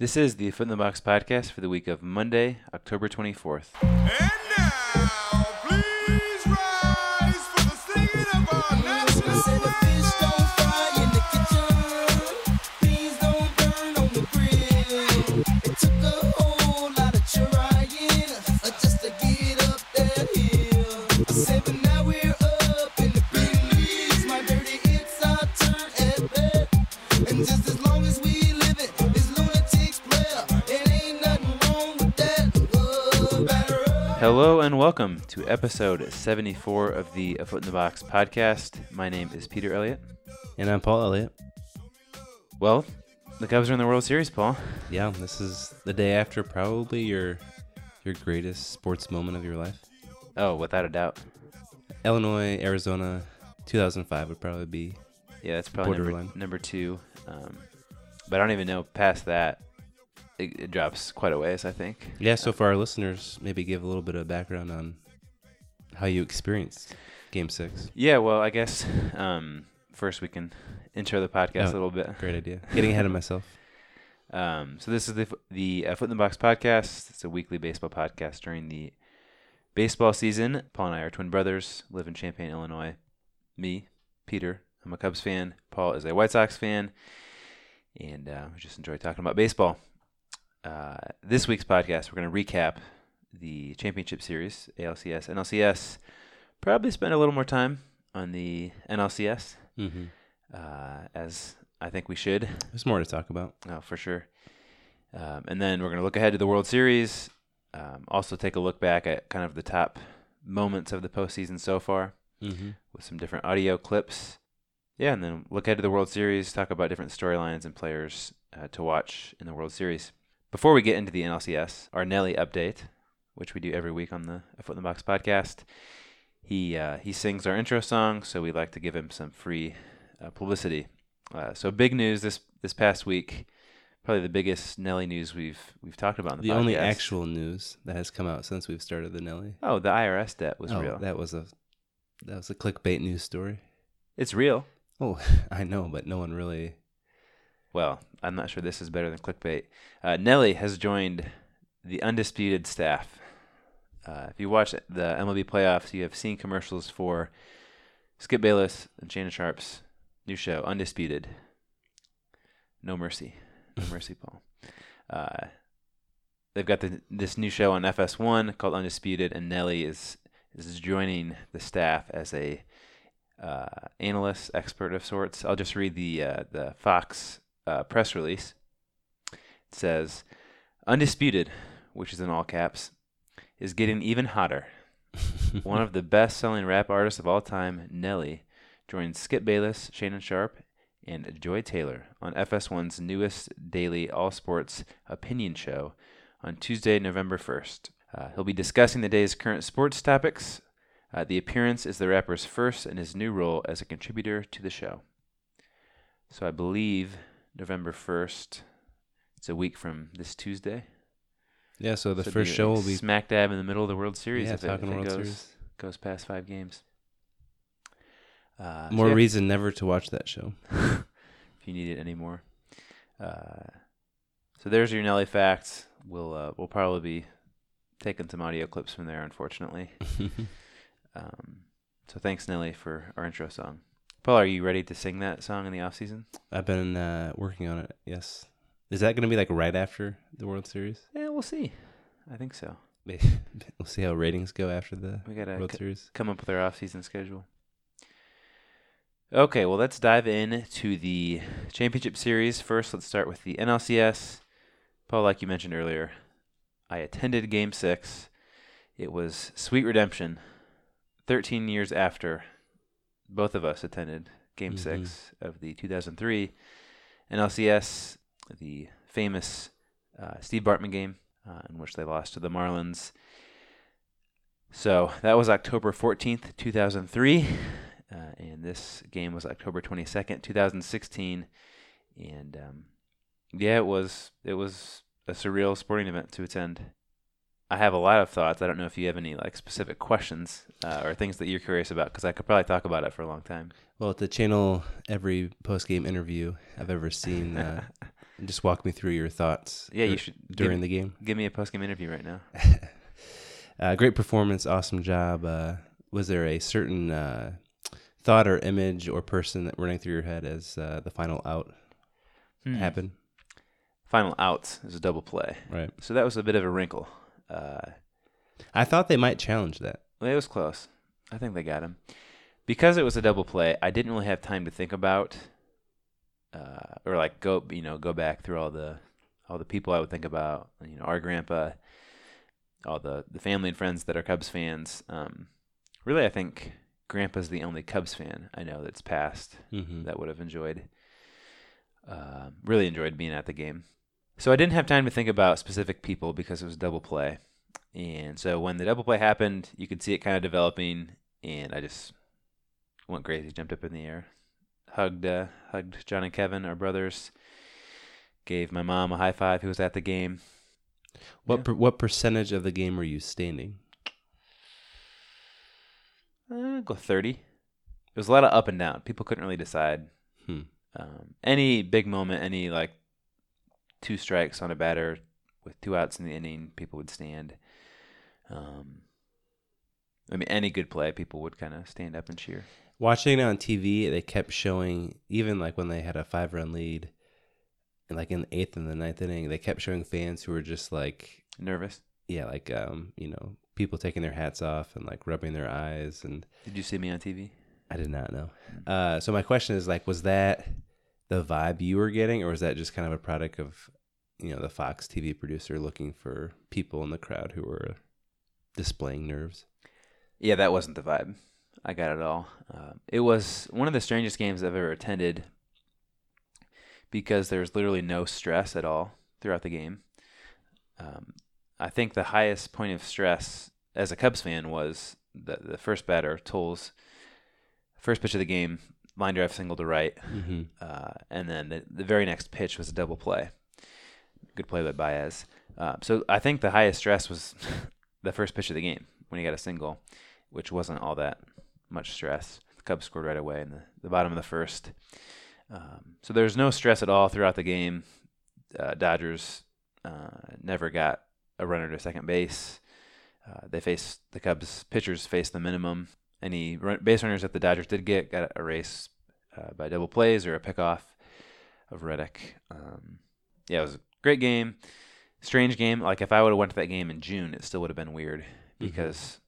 This is the Foot in the Box podcast for the week of Monday, October 24th. And welcome to episode 74 of the A Foot in the Box podcast. My name is Peter Elliott. And I'm Paul Elliott. Well, the Cubs are in the World Series, Paul. Yeah, this is the day after probably your your greatest sports moment of your life. Oh, without a doubt. Illinois, Arizona, 2005 would probably be. Yeah, that's probably number, number two. Um, but I don't even know past that. It, it drops quite a ways, I think. Yeah, so for our listeners, maybe give a little bit of background on how you experienced Game Six. Yeah, well, I guess um, first we can intro the podcast a Oh, little bit. Great idea. Getting ahead of myself. Um, so this is the the uh, Foot in the Box podcast. It's a weekly baseball podcast during the baseball season. Paul and I are twin brothers, live in Champaign, Illinois. Me, Peter, I'm a Cubs fan. Paul is a White Sox fan, and uh, we just enjoy talking about baseball. Uh, this week's podcast, we're going to recap the championship series, ALCS, NLCS. Probably spend a little more time on the NLCS, hmm uh, as I think we should. There's more to talk about. Oh, for sure. Um, and then we're going to look ahead to the World Series. Um, also, take a look back at kind of the top moments of the postseason so far Mm-hmm. with some different audio clips. Yeah, and then look ahead to the World Series, talk about different storylines and players uh, to watch in the World Series. Before we get into the NLCS, our Nelly update, which we do every week on the A Foot in the Box podcast, he uh, he sings our intro song, so we like to give him some free uh, publicity. Uh, so big news this this past week, probably the biggest Nelly news we've we've talked about. The The only actual news that has come out since we've started the Nelly. oh the IRS debt was oh, real. that was a that was a clickbait news story. it's real. Oh, I know, but no one really. Well, I'm not sure this is better than clickbait. Uh, Nelly has joined the undisputed staff. Uh, if you watch the MLB playoffs, you have seen commercials for Skip Bayless and Shannon Sharpe's new show, Undisputed. No mercy, no mercy, Paul. Uh, they've got the, this new show on FS1 called Undisputed, and Nelly is is joining the staff as a uh, analyst, expert of sorts. I'll just read the uh, the Fox uh, press release. It says, "Undisputed," which is in all caps, is getting even hotter. One of the best-selling rap artists of all time, Nelly, joins Skip Bayless, Shannon Sharpe, and Joy Taylor on FS1's newest daily all sports opinion show on Tuesday, November 1st. Uh, he'll be discussing the day's current sports topics. Uh, the appearance is the rapper's first in his new role as a contributor to the show. So I believe November 1st, it's a week from this Tuesday. yeah, so the So first show will be smack dab in the middle of the World Series yeah, if it, talking if it World goes, Series. goes past five games. Uh, so More yeah, reason never to watch that show. if you need it anymore. Uh, so there's your Nelly facts. We'll uh, we'll probably be taking some audio clips from there, unfortunately. Um, so thanks, Nelly, for our intro song. Paul, are you ready to sing that song in the off season? I've been uh, working on it. Yes. Is that going to be like right after the World Series? Yeah, we'll see. I think so. we'll see how ratings go after the We gotta World c- Series. come up with our off season schedule. Okay, well, let's dive in to the championship series. First, let's start with the NLCS. Paul, like you mentioned earlier, I attended Game Six. It was sweet redemption. Thirteen years after both of us attended Game Mhm. Six of the 2003 NLCS, the famous uh, Steve Bartman game uh, in which they lost to the Marlins. So that was October 14th, 2003. Uh, and this game was October 22nd, 2016. And um, yeah, it was it was a surreal sporting event to attend. I have a lot of thoughts. I don't know if you have any like specific questions uh, or things that you're curious about because I could probably talk about it for a long time. Well, to channel every post game interview I've ever seen, uh, Just walk me through your thoughts. Yeah, you should during give, the game. give me a post game interview right now. Uh, great performance, awesome job. Uh, was there a certain uh, thought or image or person that running through your head as uh, the final out Hmm. happened? Final outs is a double play, Right. so that was a bit of a wrinkle. Uh, I thought they might challenge that. It was close. I think they got him. Because it was a double play, I didn't really have time to think about uh, or like go you know, go back through all the all the people I would think about, you know, our grandpa, all the the family and friends that are Cubs fans. Um, really I think grandpa's the only Cubs fan I know that's passed Mm-hmm. that would have enjoyed uh, really enjoyed being at the game. So I didn't have time to think about specific people because it was double play. And so when the double play happened, you could see it kind of developing, and I just went crazy, jumped up in the air, hugged uh, hugged John and Kevin, our brothers, gave my mom a high five who was at the game. What Yeah. per, what percentage of the game were you standing? Uh, go thirty. It was a lot of up and down. People couldn't really decide. Hmm. Um, any big moment, any like two strikes on a batter with two outs in the inning, people would stand. Um, I mean, any good play, people would kind of stand up and cheer. Watching it on TV, they kept showing even like when they had a five run lead, and like in the eighth and the ninth inning, they kept showing fans who were just like Nervous? yeah, like um, you know, people taking their hats off and like rubbing their eyes and Did you see me on TV? I did not know. Uh, so my question is like, was that the vibe you were getting, or was that just kind of a product of, you know, the Fox TV producer looking for people in the crowd who were displaying nerves? Yeah, that wasn't the vibe. I got it all. Um, it was one of the strangest games I've ever attended because there's literally no stress at all throughout the game. Um, I think the highest point of stress as a Cubs fan was the, the first batter, Toles, first pitch of the game, line drive single to right, Mm-hmm. uh, and then the, the very next pitch was a double play. Good play by Baez. Uh, so I think the highest stress was the first pitch of the game when he got a single, which wasn't all that much stress. The Cubs scored right away in the, the bottom of the first. Um, so there was no stress at all throughout the game. Uh, Dodgers uh, never got a runner to second base. Uh, they faced the Cubs pitchers faced the minimum. Any run, base runners that the Dodgers did get got erased uh, by double plays or a pickoff of Reddick. Um, yeah, it was a great game. Strange game. Like if I would have went to that game in June, it still would have been weird because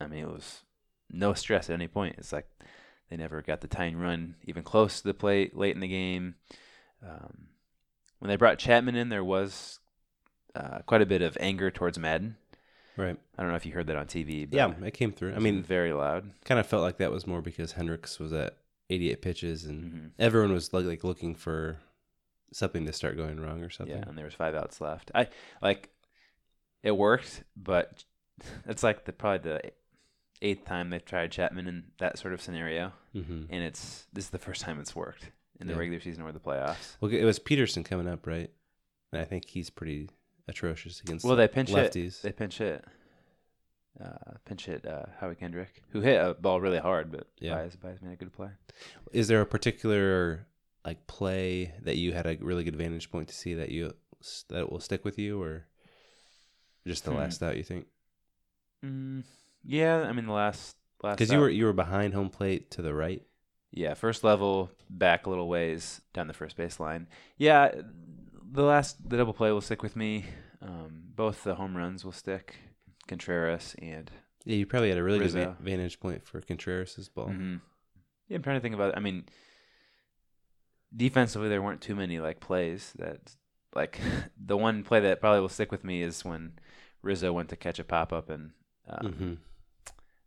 I mean it was no stress at any point. It's like they never got the tying run even close to the plate late in the game. Um, when they brought Chapman in, there was uh, quite a bit of anger towards Maddon. Right. I don't know if you heard that on TV. But Yeah, it came through. I mean, very loud. kind of felt like that was more because Hendricks was at 88 pitches and Mhm. everyone was like, like looking for something to start going wrong or something. Yeah, and there was five outs left. I like it worked, but it's like the probably the eighth time they've tried Chapman in that sort of scenario, Mm-hmm. and it's this is the first time it's worked in the Yeah. regular season or the playoffs. Well, it was Pederson coming up, right? And I think he's pretty atrocious against Well, they pinch hit. lefties. They pinch hit. Uh, pinch hit uh, Howie Kendrick, who hit a ball really hard, but Yeah. Baez, Baez made a good play. Is there a particular like play that you had a really good vantage point to see that you that will stick with you, or just the Hmm. last out? You think? Mm, yeah, I mean the last last Because you were you were behind home plate to the right. Yeah, first level, back a little ways down the first base line. Yeah, the last the double play will stick with me. Um, both the home runs will stick. Contreras and Yeah, you probably had a really good Rizzo. va- vantage point for Contreras' ball. Mhm. yeah, I'm trying to think about. It. I mean, defensively there weren't too many like plays that like the one play that probably will stick with me is when Rizzo went to catch a pop up and um, hmm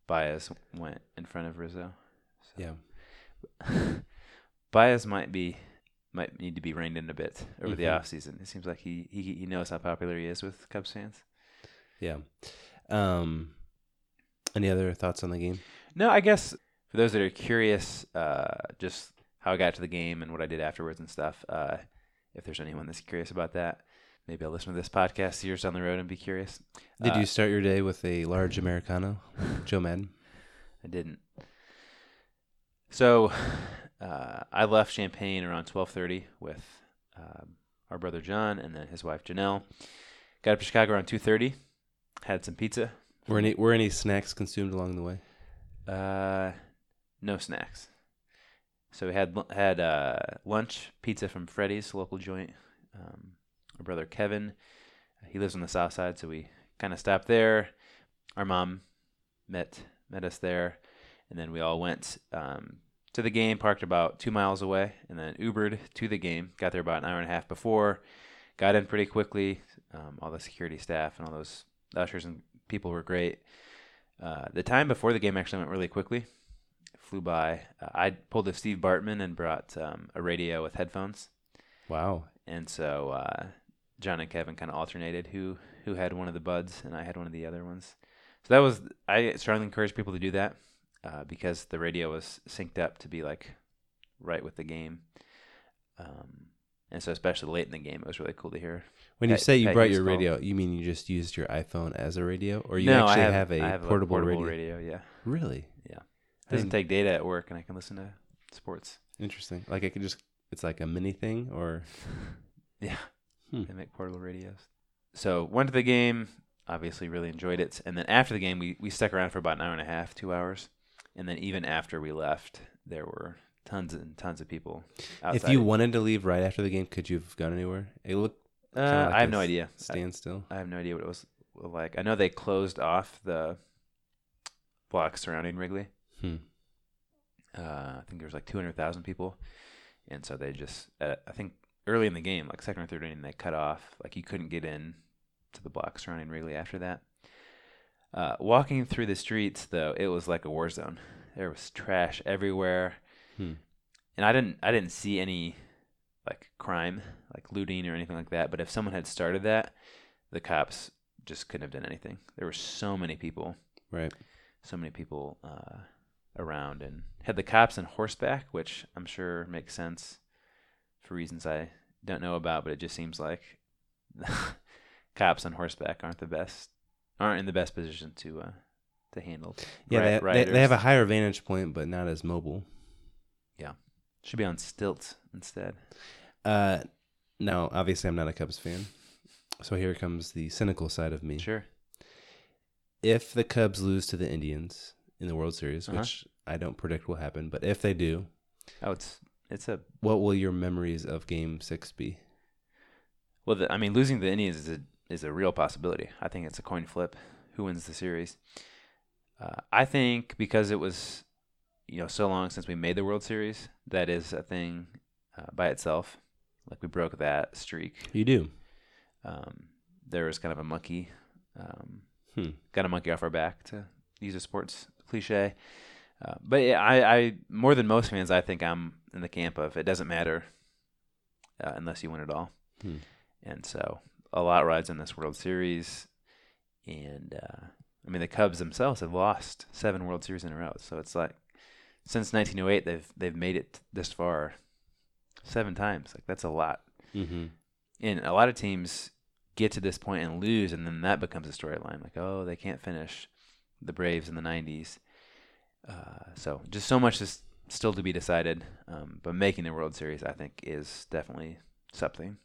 Baez went in front of Rizzo. So. Yeah. Baez might be might need to be reined in a bit over the Mhm. off season. It seems like he, he he knows how popular he is with Cubs fans. Yeah. Um. Any other thoughts on the game? No, I guess for those that are curious, uh, just how I got to the game and what I did afterwards and stuff. Uh, if there's anyone that's curious about that, maybe I'll listen to this podcast years down the road and be curious. Did Uh, you start your day with a large americano, Joe Maddon? I didn't. So, uh, I left Champaign around twelve thirty with um, our brother John, and then his wife Janelle. Got up to Chicago around two thirty. Had some pizza. Were any were any snacks consumed along the way? Uh, no snacks. So we had had uh, lunch, pizza from Freddy's, local joint. Um, our brother Kevin, he lives on the south side, so we kind of stopped there. Our mom met met us there, and then we all went um, to the game. Parked about two miles away, and then Ubered to the game. Got there about an hour and a half before. Got in pretty quickly. Um, all the security staff and all those ushers and people were great. Uh, the time before the game actually went really quickly. Flew by. Uh, I pulled a Steve Bartman and brought um, a radio with headphones, Wow. and so uh, John and Kevin kind of alternated who who had one of the buds, and I had one of the other ones. So that was I strongly encourage people to do that uh, because the radio was synced up to be like right with the game, um, and so especially late in the game, it was really cool to hear. When you Pat- say you brought your radio, you mean you just used your iPhone as a radio, or you no, actually have, have, a I have portable, a portable radio? radio. Yeah, Really? Yeah. I doesn't take data at work, and I can listen to sports. Interesting. Like I could just it's like a mini thing, or Yeah. Hmm. They make portable radios. So went to the game, obviously really enjoyed it. And then after the game we, we stuck around for about an hour and a half, two hours. And then even after we left, there were tons and tons of people outside. if you wanted to leave right after the game, could you have gone anywhere? It looked uh, like I have no idea. I, standstill. I have no idea what it was like. I know they closed off the block surrounding Wrigley. Hmm. Uh, I think there was like 200,000 people. And so they just, uh, I think early in the game, like second or third inning, they cut off. Like you couldn't get in to the block surrounding Wrigley after that. Uh, walking through the streets, though, it was like a war zone. There was trash everywhere. Hmm. And I didn't, I didn't see any like crime, like looting or anything like that. But if someone had started that, the cops just couldn't have done anything. There were so many people Right. so many people uh, around and had the cops on horseback, which I'm sure makes sense for reasons I don't know about, but it just seems like cops on horseback aren't the best, aren't in the best position to uh, to handle. Yeah, ri- they, they, they have a higher vantage point, but not as mobile. Yeah, should be on stilts instead. Uh, now, obviously, I'm not a Cubs fan, so here comes the cynical side of me. Sure. If the Cubs lose to the Indians in the World Series, Uh-huh. which I don't predict will happen, but if they do, Oh, it's it's a what will your memories of Game Six be? well. The, I mean, losing to the Indians is a is a real possibility. I think it's a coin flip. Who wins the series? Uh, I think because it was, you know, so long since we made the World Series, that is a thing uh, by itself. Like we broke that streak. You do. Um, there was kind of a monkey, um, Hmm. got a monkey off our back to use a sports cliche. Uh, but yeah, I, I more than most fans, I think I'm in the camp of it doesn't matter uh, unless you win it all. Hmm. And so a lot rides in this World Series. And uh, I mean, the Cubs themselves have lost seven World Series in a row. So it's like since 1908, they've they've made it this far seven times. Like that's a lot. Mm-hmm. And a lot of teams get to this point and lose, and then that becomes a storyline. Like, oh, they can't finish the Braves in the 90s. Uh, so just so much is still to be decided. Um, but making the World Series, I think, is definitely something.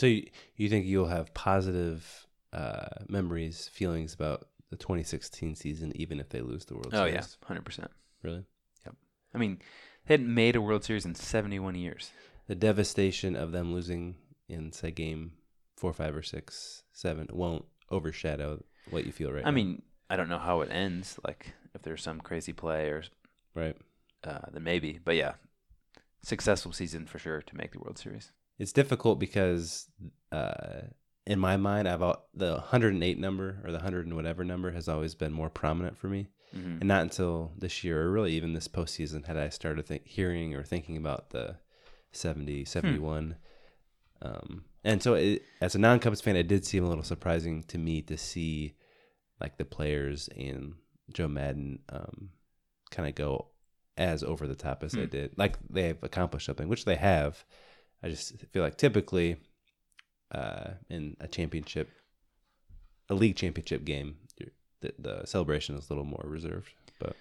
So you, you think you'll have positive uh, memories, feelings about the 2016 season, even if they lose the World Oh Series? Oh, yeah, hundred percent. Really? Yep. I mean, they hadn't made a World Series in seventy-one years. The devastation of them losing in, say, game four, five, or six, seven won't overshadow what you feel right now. I now. mean, I don't know how it ends. Like, if there's some crazy play or right? uh, then maybe. But yeah, successful season for sure to make the World Series. It's difficult because uh, in my mind, I've al- the 108 number or the 100 and whatever number has always been more prominent for me. hmm And not until this year, or really even this postseason, had I started think, hearing or thinking about the 70, 71. Um, and so, it, as a non Cubs fan, it did seem a little surprising to me to see like the players and Joe Maddon um, kind of go as over the top as they Hmm. did. Like they've accomplished something, which they have. I just feel like typically uh, in a championship, a league championship game, the, the celebration is a little more reserved. But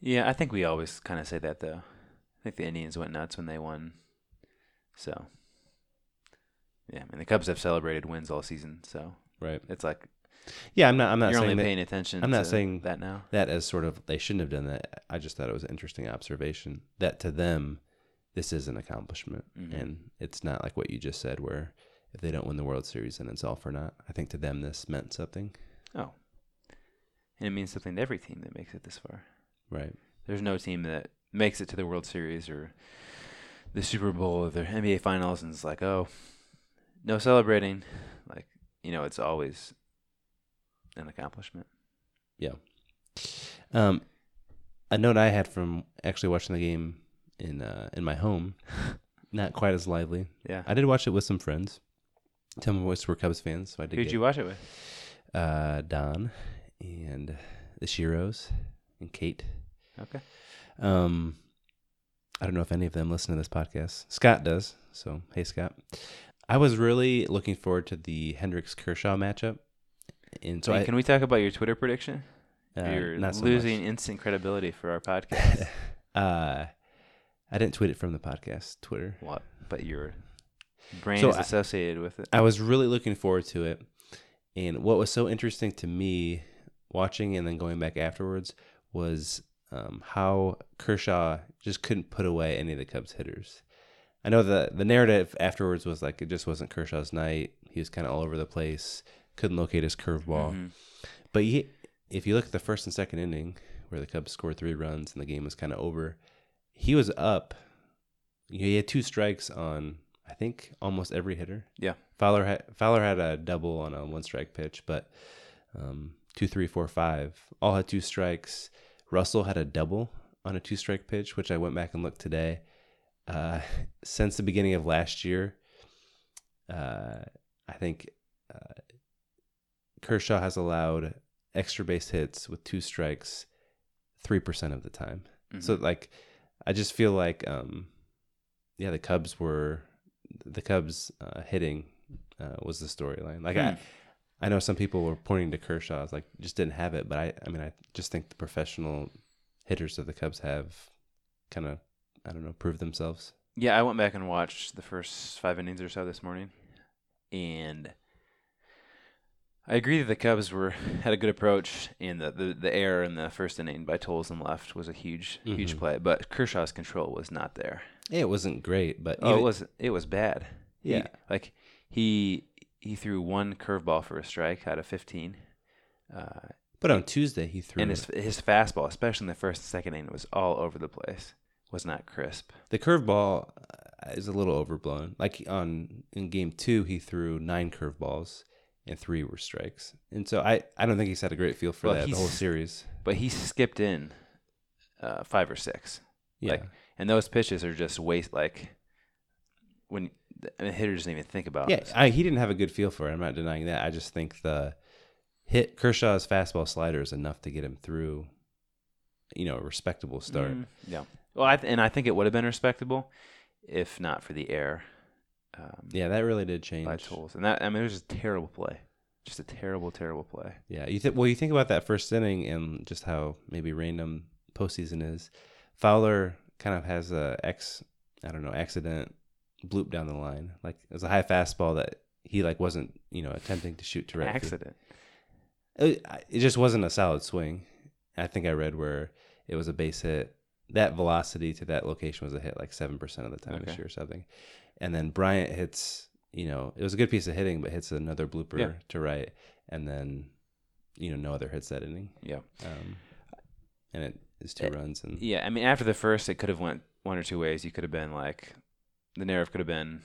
Yeah, I think we always kind of say that though. I think the Indians went nuts when they won. So Yeah, I mean the Cubs have celebrated wins all season, so Right. it's like Yeah, I'm not. I'm not you're saying only that, paying attention. I'm not saying that now. that as sort of they shouldn't have done that. I just thought it was an interesting observation that to them, this is an accomplishment, Mhm. and it's not like what you just said, where if they don't win the World Series, then it's all for naught. I think to them this meant something. Oh, and it means something to every team that makes it this far. Right. There's no team that makes it to the World Series or the Super Bowl or the NBA Finals and it's like, oh, no celebrating. Like, you know, it's always an accomplishment. Yeah. Um, a note I had from actually watching the game in uh, in my home, not quite as lively. Yeah. I did watch it with some friends. Some of which were Cubs fans, so I did. Who'd get, you watch it with? Uh, Don and the Shiros and Kate. Okay. Um, I don't know if any of them listen to this podcast. Scott does. So, hey, Scott. I was really looking forward to the Hendricks Kershaw matchup. And so Wait, I, can we talk about your Twitter prediction? uh, You're not so losing much. instant credibility for our podcast. Uh, I didn't tweet it from the podcast Twitter. what? But your brain So is I- associated with it. I was really looking forward to it. And what was so interesting to me watching and then going back afterwards was um, how Kershaw just couldn't put away any of the Cubs hitters. I know the the narrative afterwards was like it just wasn't Kershaw's night. He was kind of all over the place, couldn't locate his curveball. Mhm. But he, if you look at the first and second inning, where the Cubs scored three runs and the game was kind of over, he was up. He had two strikes on, I think, almost every hitter. Yeah. Fowler had Fowler had a double on a one strike pitch, but um, two, three, four, five all had two strikes. Russell had a double on a two strike pitch, which I went back and looked today. Uh, since the beginning of last year, uh, I think uh, Kershaw has allowed extra base hits with two strikes three percent of the time. So Mhm. like, I just feel like, um, yeah, the Cubs were the Cubs uh, hitting uh, was the storyline. Like Hmm. I, I know some people were pointing to Kershaw as like just didn't have it, but I, I mean, I just think the professional hitters that the Cubs have kind of, I don't know, proved themselves. Yeah, I went back and watched the first five innings or so this morning, and I agree that the Cubs were had a good approach, and the the, the error in the first inning by Toles in left was a huge huge Mhm. play, but Kershaw's control was not there. It wasn't great, but Oh, it was it was bad. He- Yeah. like he he threw one curveball for a strike out of fifteen. Uh, But on Tuesday he threw and his his fastball, especially in the first and second inning, was all over the place. Was not crisp. the curveball uh, is a little overblown. Like on in game two, he threw nine curveballs and three were strikes, and so I I don't think he's had a great feel for Well, that the whole series. But he skipped in uh, five or six. Yeah, Like, and those pitches are just waste. Like when the I mean, hitter doesn't even think about. yeah. I, he didn't have a good feel for it. I'm not denying that. I just think the hit Kershaw's fastball slider is enough to get him through. You know, a respectable start. Mm, yeah. Well, I th- and I think it would have been respectable if not for the error. Um, Yeah, that really did change. by Toles, and that I mean it was just a terrible play, just a terrible, terrible play. Yeah, you think well, you think about that first inning and just how maybe random postseason is. Fowler kind of has a ex, I don't know, accident bloop down the line. Like it was a high fastball that he like wasn't you know attempting to shoot to right. Accident. It, it just wasn't a solid swing. I think I read where it was a base hit. That velocity to that location was a hit like seven percent of the time this Okay. year or something. And then Bryant hits. You know, it was a good piece of hitting, but hits another blooper Yeah. to right, and then you know no other hits that inning. Yeah. Um, and it is two Eh, runs and Yeah, I mean, after the first, it could have went one or two ways. You could have been like, the narrative could have been,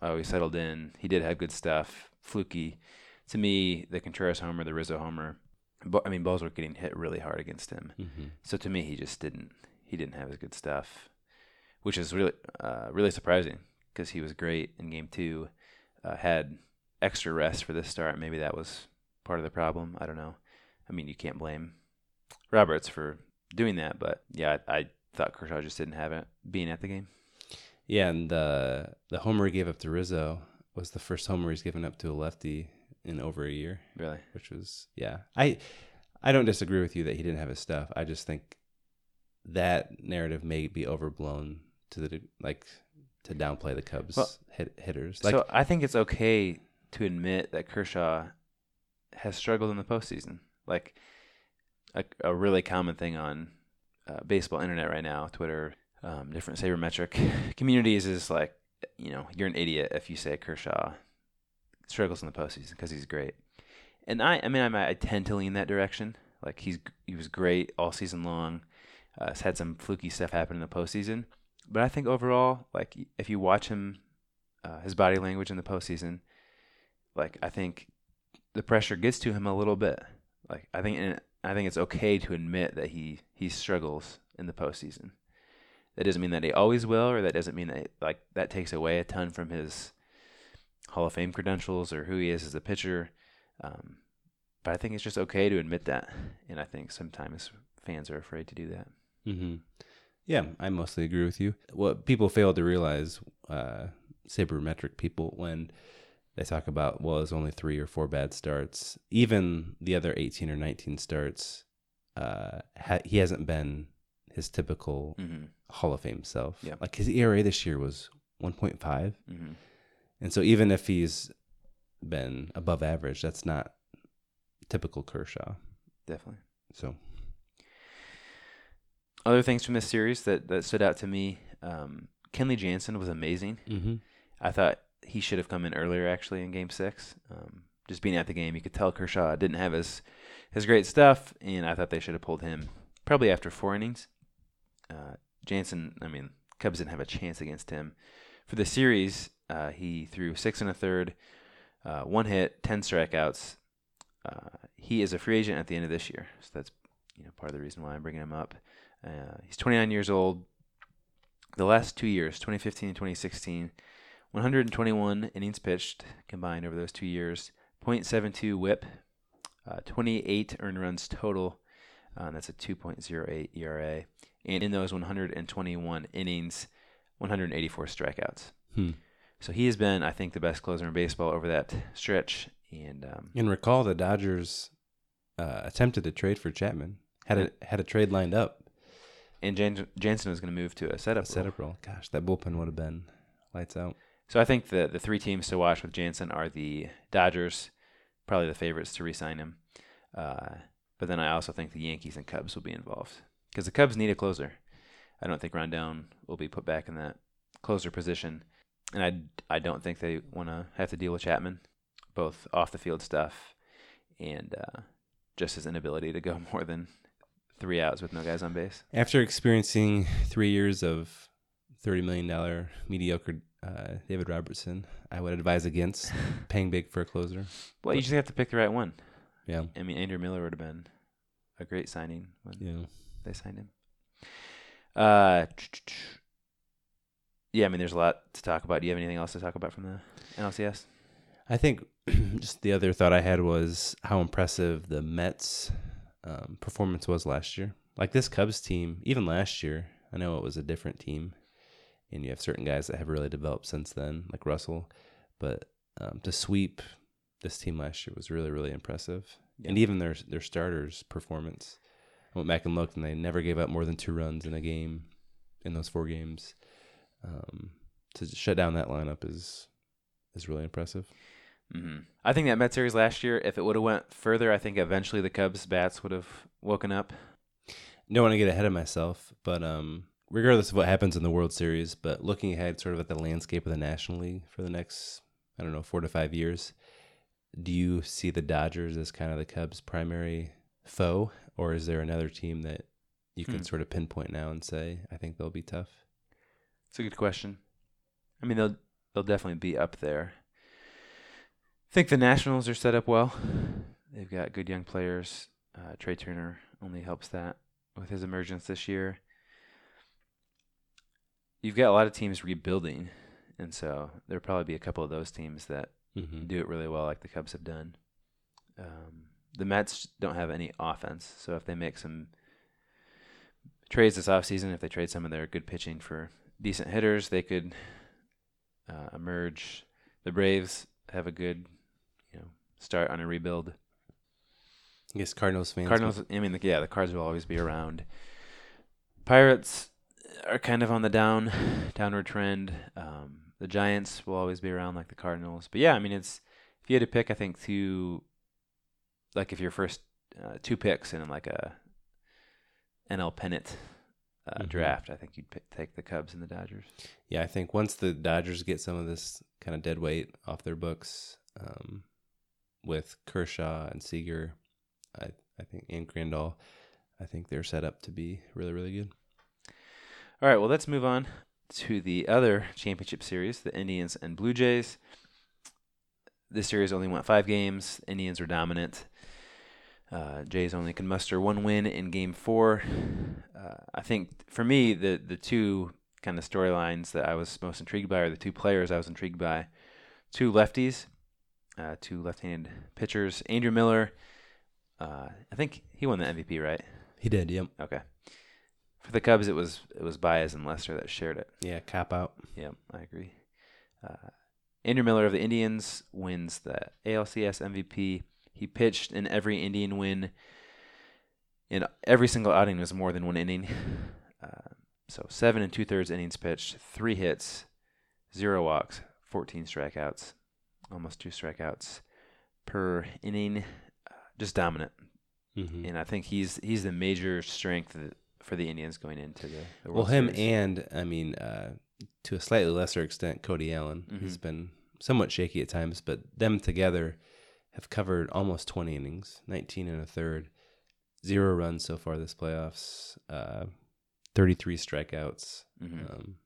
oh, he settled in. He did have good stuff. Fluky. To me, the Contreras homer, the Rizzo homer, but I mean, balls were getting hit really hard against him. Mhm. So to me, he just didn't. He didn't have his good stuff, which is really, uh, really surprising because he was great in game two. Uh, had extra rest for this start. Maybe that was part of the problem. I don't know. I mean, you can't blame Roberts for doing that, but yeah, I, I thought Kershaw just didn't have it being at the game. yeah, and the the homer he gave up to Rizzo was the first homer he's given up to a lefty in over a year. Really, which was yeah. I I don't disagree with you that he didn't have his stuff. I just think that narrative may be overblown to the like to downplay the Cubs Well, hit, hitters. Like so I think it's okay to admit that Kershaw has struggled in the postseason. Like a, a really common thing on uh, baseball internet right now, Twitter, um, different sabermetric communities is like, you know, you're an idiot if you say Kershaw struggles in the postseason because he's great. And I, I mean, I, I tend to lean that direction. Like he's he was great all season long. Uh, has had some fluky stuff happen in the postseason, but I think overall, like if you watch him, uh, his body language in the postseason, like I think the pressure gets to him a little bit. Like I think, and I think it's okay to admit that he he struggles in the postseason. That doesn't mean that he always will, or that doesn't mean that like that takes away a ton from his Hall of Fame credentials or who he is as a pitcher. Um, but I think it's just okay to admit that, and I think sometimes fans are afraid to do that. hmm Yeah, I mostly agree with you. What people fail to realize, uh, sabermetric people, when they talk about, well, it's only three or four bad starts, even the other 18 or 19 starts, uh, ha- he hasn't been his typical Mm-hmm. Hall of Fame self. Yeah. Like his ERA this year was 1.5. Mm-hmm. And so even if he's been above average, that's not typical Kershaw. Definitely. So, Other things from this series that, that stood out to me, um, Kenley Jansen was amazing. mm-hmm. I thought he should have come in earlier actually in Game Six. Um, just being at the game, you could tell Kershaw didn't have his his great stuff, and I thought they should have pulled him probably after four innings. Uh, Jansen, I mean, Cubs didn't have a chance against him. For the series, uh, he threw six and a third, uh, one hit, ten strikeouts. Uh, he is a free agent at the end of this year, so that's you know part of the reason why I'm bringing him up. Uh, he's 29 years old. The last two years, 2015 and 2016, 121 innings pitched combined over those two years, 0.72 WHIP, uh, 28 earned runs total. Uh, that's a 2.08 ERA, and in those 121 innings, 184 strikeouts. Hmm. So he has been, I think, the best closer in baseball over that stretch. And um, And recall the Dodgers uh, attempted to trade for Chapman. Had a had a trade lined up. And Jan- Jansen was going to move to a setup. A setup role. Gosh, that bullpen would have been lights out. So I think the the three teams to watch with Jansen are the Dodgers, probably the favorites to re-sign him. Uh, but then I also think the Yankees and Cubs will be involved because the Cubs need a closer. I don't think Rondon will be put back in that closer position, and I I don't think they want to have to deal with Chapman, both off the field stuff, and uh, just his inability to go more than three outs with no guys on base. After experiencing three years of thirty million dollar mediocre uh, David Robertson, I would advise against paying big for a closer. Well, you just have to pick the right one. Yeah, I mean, Andrew Miller would have been a great signing when yeah. they signed him. Uh, yeah, I mean, there's a lot to talk about. Do you have anything else to talk about from the NLCS? I think just the other thought I had was how impressive the Mets um, performance was last year. Like this Cubs team, even last year, I know it was a different team, and you have certain guys that have really developed since then, like Russell. But um, to sweep this team last year was really, really impressive, and even their their starters' performance. I went back and looked, and they never gave up more than two runs in a game in those four games. Um, to shut down that lineup is is really impressive. Hmm I think that Met series last year, if it would have went further, I think eventually the Cubs bats would have woken up. don't want to get ahead of myself, but um, regardless of what happens in the World Series, but looking ahead sort of at the landscape of the National League for the next, I don't know, four to five years, do you see the Dodgers as kind of the Cubs' primary foe, or is there another team that you Hmm. could sort of pinpoint now and say, I think they'll be tough? It's a good question. I mean, they'll they'll definitely be up there. Think the Nationals are set up well. They've got good young players. Uh, Trea Turner only helps that with his emergence this year. You've got a lot of teams rebuilding, and so there'll probably be a couple of those teams that Mm-hmm. do it really well, like the Cubs have done. Um, the Mets don't have any offense, so if they make some trades this offseason, if they trade some of their good pitching for decent hitters, they could uh, emerge. The Braves have a good, start on a rebuild. I guess Cardinals fans. Cardinals, I mean, the, yeah, the Cards will always be around. Pirates, are kind of on the down downward trend. Um, the Giants will always be around like the Cardinals. But yeah, I mean it's if you had to pick, I think two like if your first uh, two picks in like a NL pennant uh, Mhm. draft, I think you'd pick, take the Cubs and the Dodgers. Yeah, I think once the Dodgers get some of this kind of dead weight off their books, um, with Kershaw and Seager, I I think and Grandal, I think they're set up to be really really good. All right, well, let's move on to the other championship series, the Indians and Blue Jays. This series only went five games. Indians were dominant. Uh, Jays only can muster one win in Game Four. Uh, I think for me, the the two kind of storylines that I was most intrigued by, or the two players I was intrigued by, two lefties, uh, two left-handed pitchers. Andrew Miller, uh, I think he won the MVP, right? He did, yep. Okay. For the Cubs, it was it was Baez and Lester that shared it. Yeah, cop out. Yep, I agree. Uh, Andrew Miller of the Indians wins the ALCS MVP. He pitched in every Indian win. In every single outing was more than one inning. Uh, so seven and two thirds innings pitched, three hits, zero walks, fourteen strikeouts, almost two strikeouts per inning. Uh, just dominant, hmm and I think he's he's the major strength for the Indians going into the, the Well, him Series. and I mean, uh, to a slightly lesser extent, Cody Allen. He's Mhm. been somewhat shaky at times, but them together have covered almost 20 innings, 19 and a third, zero runs so far this playoffs, uh, 33 strikeouts. Mhm. Um,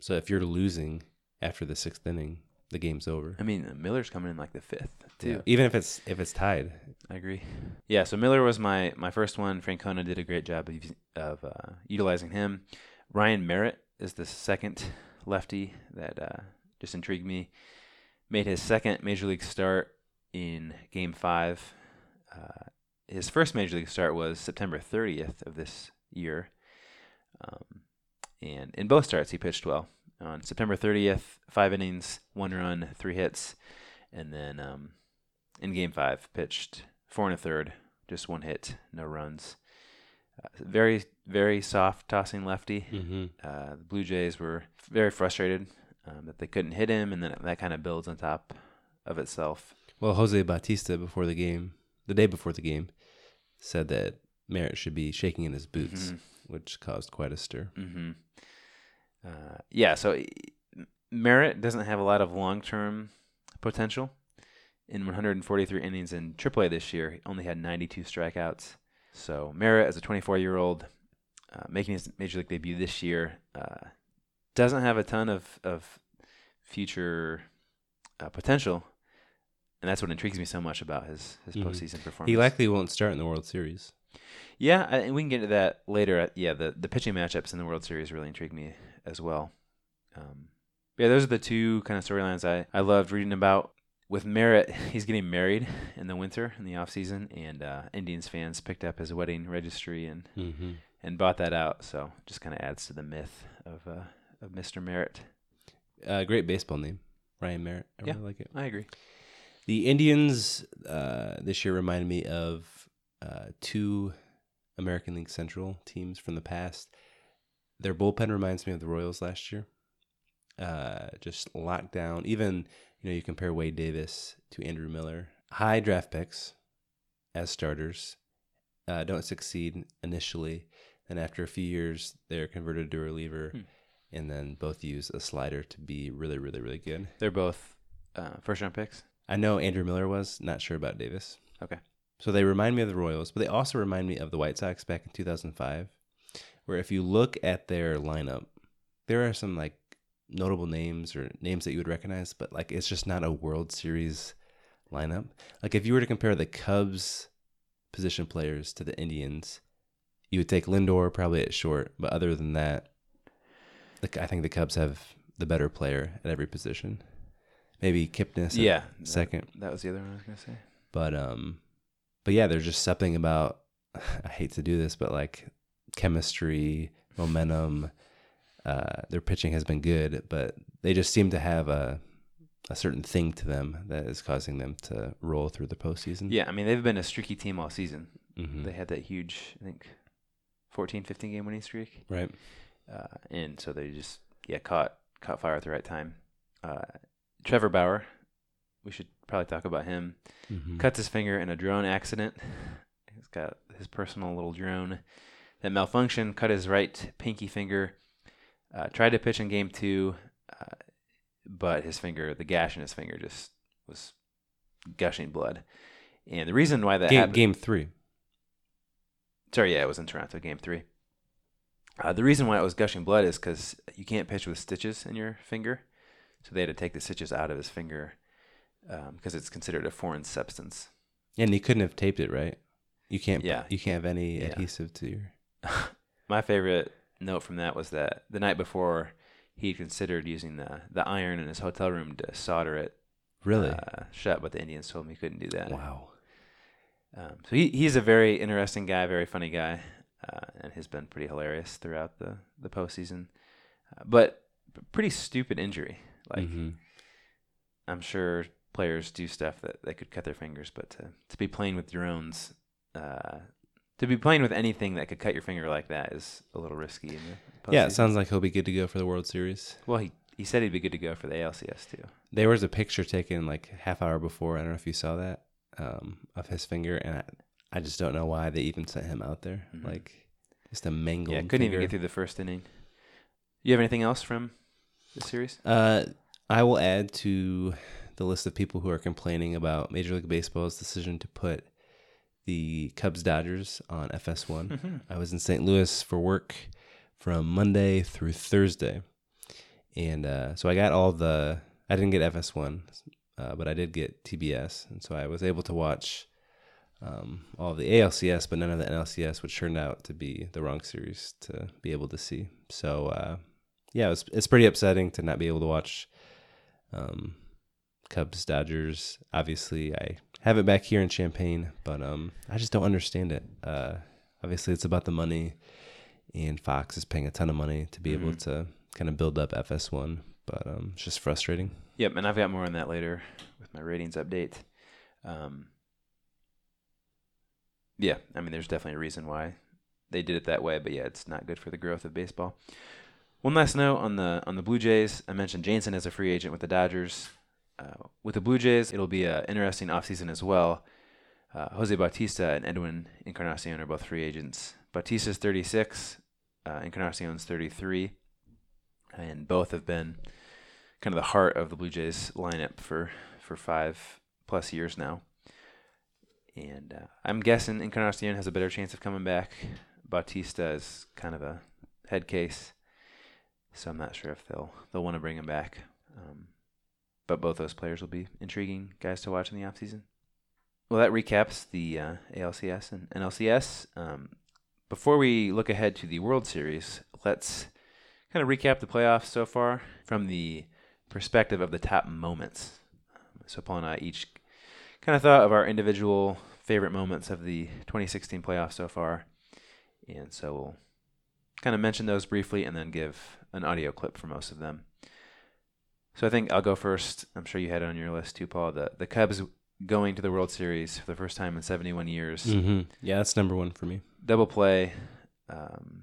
so if you're losing after the sixth inning, the game's over. I mean, Miller's coming in like the fifth too. Yeah. Even if it's if it's tied. I agree. Yeah, so Miller was my my first one. Francona did a great job of of uh, utilizing him. Ryan Merritt is the second lefty that uh, just intrigued me. Made his second major league start in Game Five. Uh, his first major league start was September 30th of this year, um, and in both starts he pitched well. On September 30th, five innings, one run, three hits, and then um, in Game Five, pitched four and a third, just one hit, no runs. Uh, very, very soft tossing lefty. Mm-hmm. Uh, the Blue Jays were very frustrated um, that they couldn't hit him, and then that kind of builds on top of itself. Well, Jose Bautista before the game, the day before the game, said that Merritt should be shaking in his boots, Mhm. which caused quite a stir. hmm Uh, yeah, so Merritt doesn't have a lot of long term potential. In 143 innings in AAA this year, he only had 92 strikeouts. So Merritt, as a 24 year old, uh, making his major league debut this year, uh, doesn't have a ton of of future uh, potential, and that's what intrigues me so much about his his Mhm. postseason performance. He likely won't start in the World Series. Yeah, and we can get into that later. Uh, Yeah, the, the pitching matchups in the World Series really intrigue me as well. Um, yeah, those are the two kind of storylines I, I loved reading about. With Merritt, he's getting married in the winter, in the off season, and uh, Indians fans picked up his wedding registry and, Mm-hmm. and bought that out. So just kind of adds to the myth of uh, of Mr. Merritt. Uh, great baseball name, Ryan Merritt. I Yeah. really like it. I agree. The Indians uh, this year reminded me of uh, two American League Central teams from the past. Their bullpen reminds me of the Royals last year. Uh, just locked down. Even you know you compare Wade Davis to Andrew Miller. High draft picks as starters uh, don't succeed initially, and after a few years they're converted to a reliever, Hmm. and then both use a slider to be really, really, really good. They're both uh, first round picks. I know Andrew Miller was not sure about Davis. Okay. So they remind me of the Royals, but they also remind me of the White Sox back in 2005, where if you look at their lineup, there are some like notable names or names that you would recognize, but like it's just not a World Series lineup. Like if you were to compare the Cubs position players to the Indians, you would take Lindor probably at short, but other than that, like I think the Cubs have the better player at every position. Maybe Kipnis at yeah. second. That was the other one I was going to say. But um but yeah, there's just something about I hate to do this, but like chemistry, momentum, uh their pitching has been good, but they just seem to have a a certain thing to them that is causing them to roll through the postseason. Yeah, I mean, they've been a streaky team all season. Mhm. They had that huge, I think, 14, 15 game winning streak. right. uh, and so they just yeah caught caught fire at the right time. Uh, Trevor Bauer, we should probably talk about him. Mhm. Cuts his finger in a drone accident. He's got his personal little drone that malfunctioned, cut his right pinky finger. Uh, tried to pitch in game two, uh, but his finger, the gash in his finger, just was gushing blood. And the reason why that game, happened, game three. sorry, yeah, it was in Toronto, game three. Uh, the reason why it was gushing blood is because you can't pitch with stitches in your finger, so they had to take the stitches out of his finger because it's considered a foreign substance. And he couldn't have taped it, right? You can't. Yeah. You can't have any Yeah. adhesive to your. My favorite note from that was that the night before he considered using the the iron in his hotel room to solder it Really? uh, shut, but the Indians told him he couldn't do that. wow. Um, so he he's a very interesting guy, very funny guy, uh, and has been pretty hilarious throughout the the postseason. Uh, but pretty stupid injury. Like Mhm. I'm sure players do stuff that they could cut their fingers, but to to be playing with drones, uh, to be playing with anything that could cut your finger like that is a little risky. In the Yeah, it sounds like he'll be good to go for the World Series. Well, he he said he'd be good to go for the ALCS too. There was a picture taken like half hour before. I don't know if you saw that um, of his finger, and I, I just don't know why they even sent him out there. Mhm. Like just a mangled. Yeah, couldn't even get through the first inning. You have anything else from the series? Uh, I will add to the list of people who are complaining about Major League Baseball's decision to put the Cubs Dodgers on FS1. I was in St. Louis for work from Monday through Thursday, and uh, so I got all the. I didn't get FS1, uh, but I did get TBS, and so I was able to watch um, all the ALCS, but none of the NLCS, which turned out to be the wrong series to be able to see. So uh, yeah, it was, it's pretty upsetting to not be able to watch um, Cubs Dodgers. Obviously, I have it back here in Champaign, but um, I just don't understand it. Uh, obviously, it's about the money, and Fox is paying a ton of money to be able to kind of build up FS1, but um, it's just frustrating. Yep, and I've got more on that later with my ratings update. Um, yeah, I mean, there's definitely a reason why they did it that way, but yeah, it's not good for the growth of baseball. One last note on the on the Blue Jays. I mentioned Jansen as a free agent with the Dodgers. Uh, with the Blue Jays, it'll be an interesting offseason as well. Uh, Jose Bautista and Edwin Encarnacion are both free agents. Bautista's 36, uh, Encarnacion's 33, and both have been kind of the heart of the Blue Jays lineup for for five plus years now. And uh, I'm guessing Encarnacion has a better chance of coming back. Bautista is kind of a head case, so I'm not sure if they'll they'll want to bring him back. Um, but both those players will be intriguing guys to watch in the offseason. Well, that recaps the uh, ALCS and NLCS. Um, before we look ahead to the World Series, let's kind of recap the playoffs so far from the perspective of the top moments. So Paul and I each kind of thought of our individual favorite moments of the 2016 playoffs so far, and so we'll kind of mention those briefly and then give an audio clip for most of them. So I think I'll go first. I'm sure you had it on your list too, Paul. The the Cubs going to the World Series for the first time in 71 years Mm-hmm. Yeah, that's number one for me. double play um,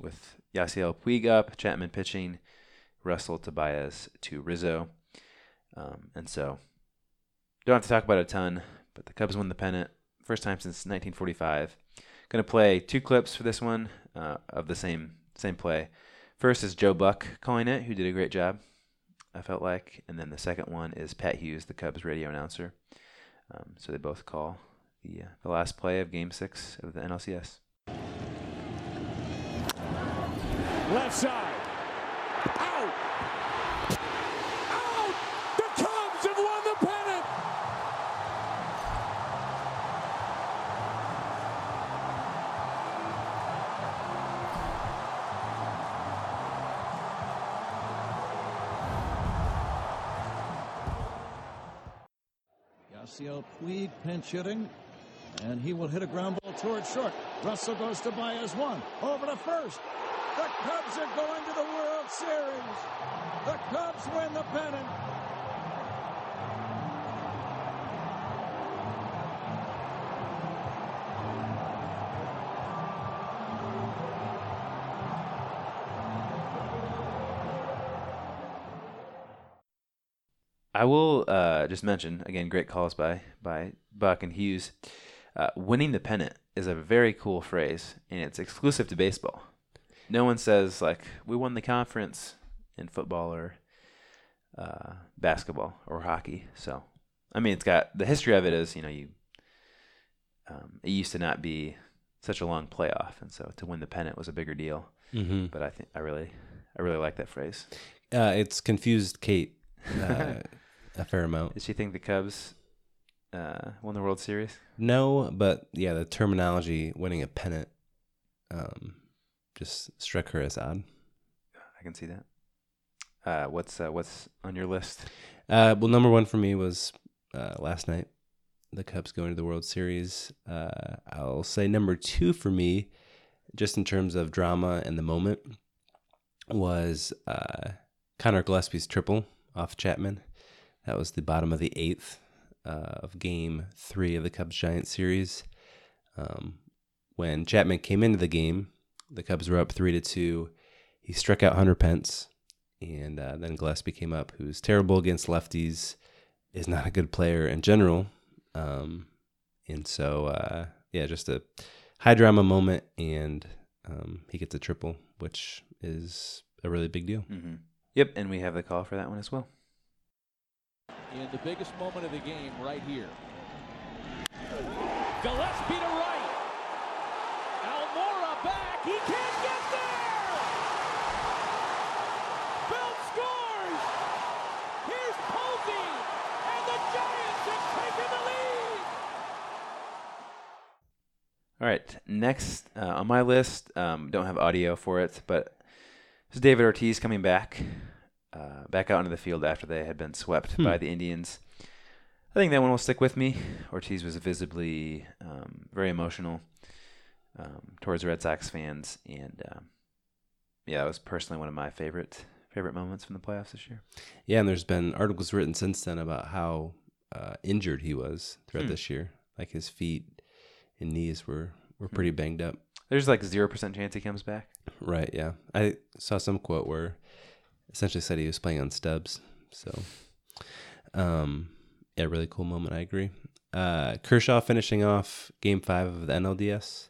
with Yasiel Puig up, Chapman pitching, Russell to Baez to Rizzo. Um, and so, don't have to talk about it a ton, but the Cubs won the pennant. First time since 1945. Going to play two clips for this one uh, of the same same play. First is Joe Buck calling it, who did a great job, I felt like. And then the second one is Pat Hughes, the Cubs radio announcer. Um, so they both call the, uh, the last play of Game 6 of the NLCS. Left side. Puig pinch hitting, and he will hit a ground ball toward short. Russell goes to Baez one, over to first. The Cubs are going to the World Series. The Cubs win the pennant. I will uh, just mention again, great calls by by Buck and Hughes. Uh, winning the pennant is a very cool phrase, and it's exclusive to baseball. No one says like we won the conference in football or uh, basketball or hockey. So, I mean, it's got the history of it is you know you. Um, it used to not be such a long playoff, and so to win the pennant was a bigger deal. Mm-hmm. But I think I really, I really like that phrase. Uh, it's confused Kate uh, a fair amount. Did she think the Cubs uh, won the World Series? No, but yeah, the terminology winning a pennant um, just struck her as odd. I can see that. Uh, what's uh, what's on your list? Uh, well, number one for me was uh, last night, the Cubs going to the World Series. Uh, I'll say number two for me, just in terms of drama and the moment, was uh, Conor Gillaspie's triple off Chapman. That was the bottom of the eighth uh, of Game Three of the Cubs Giants series. Um, when Chapman came into the game, the Cubs were up three to two. He struck out Hunter Pence, and uh, then Gillaspie came up, who's terrible against lefties, is not a good player in general, um, and so uh, yeah, just a high drama moment, and um, he gets a triple, which is a really big deal. Mm-hmm. Yep, and we have the call for that one as well. In the biggest moment of the game right here. Gillaspie to right. Almora back. He can't get there. Belt scores. Here's Posey. And the Giants have taken the lead. All right, next uh, on my list, um, don't have audio for it, but it's David Ortiz coming back, uh, back out into the field after they had been swept Hmm. by the Indians. I think that one will stick with me. Ortiz was visibly um, very emotional um, towards Red Sox fans, and um, yeah, that was personally one of my favorite favorite moments from the playoffs this year. Yeah, and there's been articles written since then about how uh, injured he was throughout Hmm. this year. Like his feet and knees were were pretty banged up. There's like zero percent chance he comes back. Right. Yeah. I saw some quote where essentially said he was playing on stubs. So, um, yeah, really cool moment. I agree. Uh, Kershaw finishing off Game Five of the NLDS.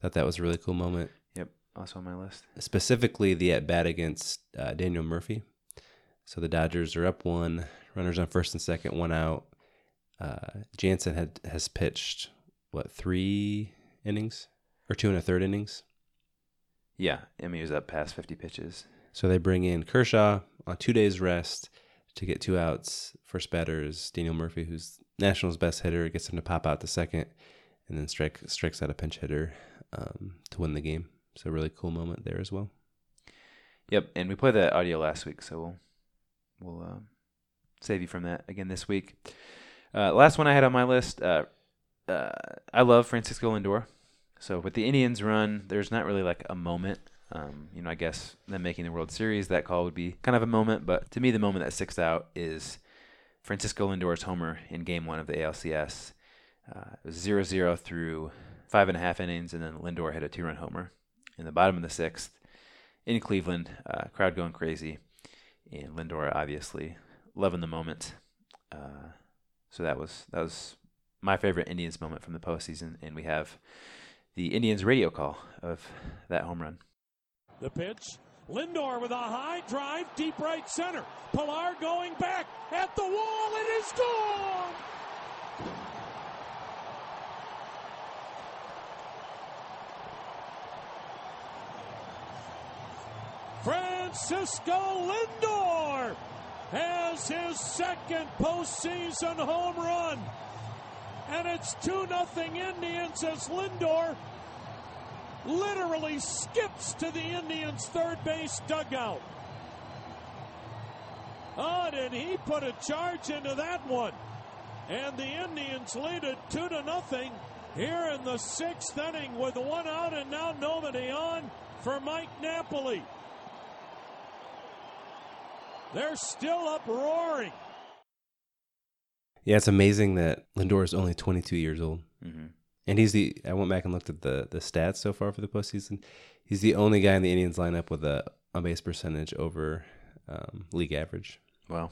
Thought that was a really cool moment. Yep, also on my list. Specifically, the at bat against uh, Daniel Murphy. So the Dodgers are up one, runners on first and second, one out. Uh, Jansen had has pitched what three innings or two and a third innings. Yeah, I mean he was up past 50 pitches. So they bring in Kershaw on two days rest to get two outs. First batter is Daniel Murphy, who's Nationals' best hitter. Gets him to pop out the second, and then strike strikes out a pinch hitter um, to win the game. So really cool moment there as well. Yep, and we played that audio last week, so we'll we'll um, save you from that again this week. Uh, last one I had on my list. Uh, uh, I love Francisco Lindor. So with the Indians run, there's not really like a moment. Um, you know, I guess them making the World Series, that call would be kind of a moment. But to me, the moment that sticks out is Francisco Lindor's homer in Game One of the ALCS. Uh, it was 0-0 through five and a half innings, and then Lindor hit a two-run homer in the bottom of the sixth in Cleveland. Uh, crowd going crazy, and Lindor obviously loving the moment. Uh, so that was that was my favorite Indians moment from the postseason, and we have the Indians radio call of that home run. The pitch. Lindor with a high drive, deep right center. Pillar going back at the wall. It is gone. Francisco Lindor has his second postseason home run. And it's 2 0 Indians as Lindor literally skips to the Indians' third base dugout. Oh, did he put a charge into that one? And the Indians lead it two to nothing here in the sixth inning with one out and now nobody on for Mike Napoli. They're still up roaring. Yeah, it's amazing that Lindor is only 22 years old, hmm and he's the. I went back and looked at the the stats so far for the postseason. He's the only guy in the Indians lineup with a on base percentage over um, league average. Wow.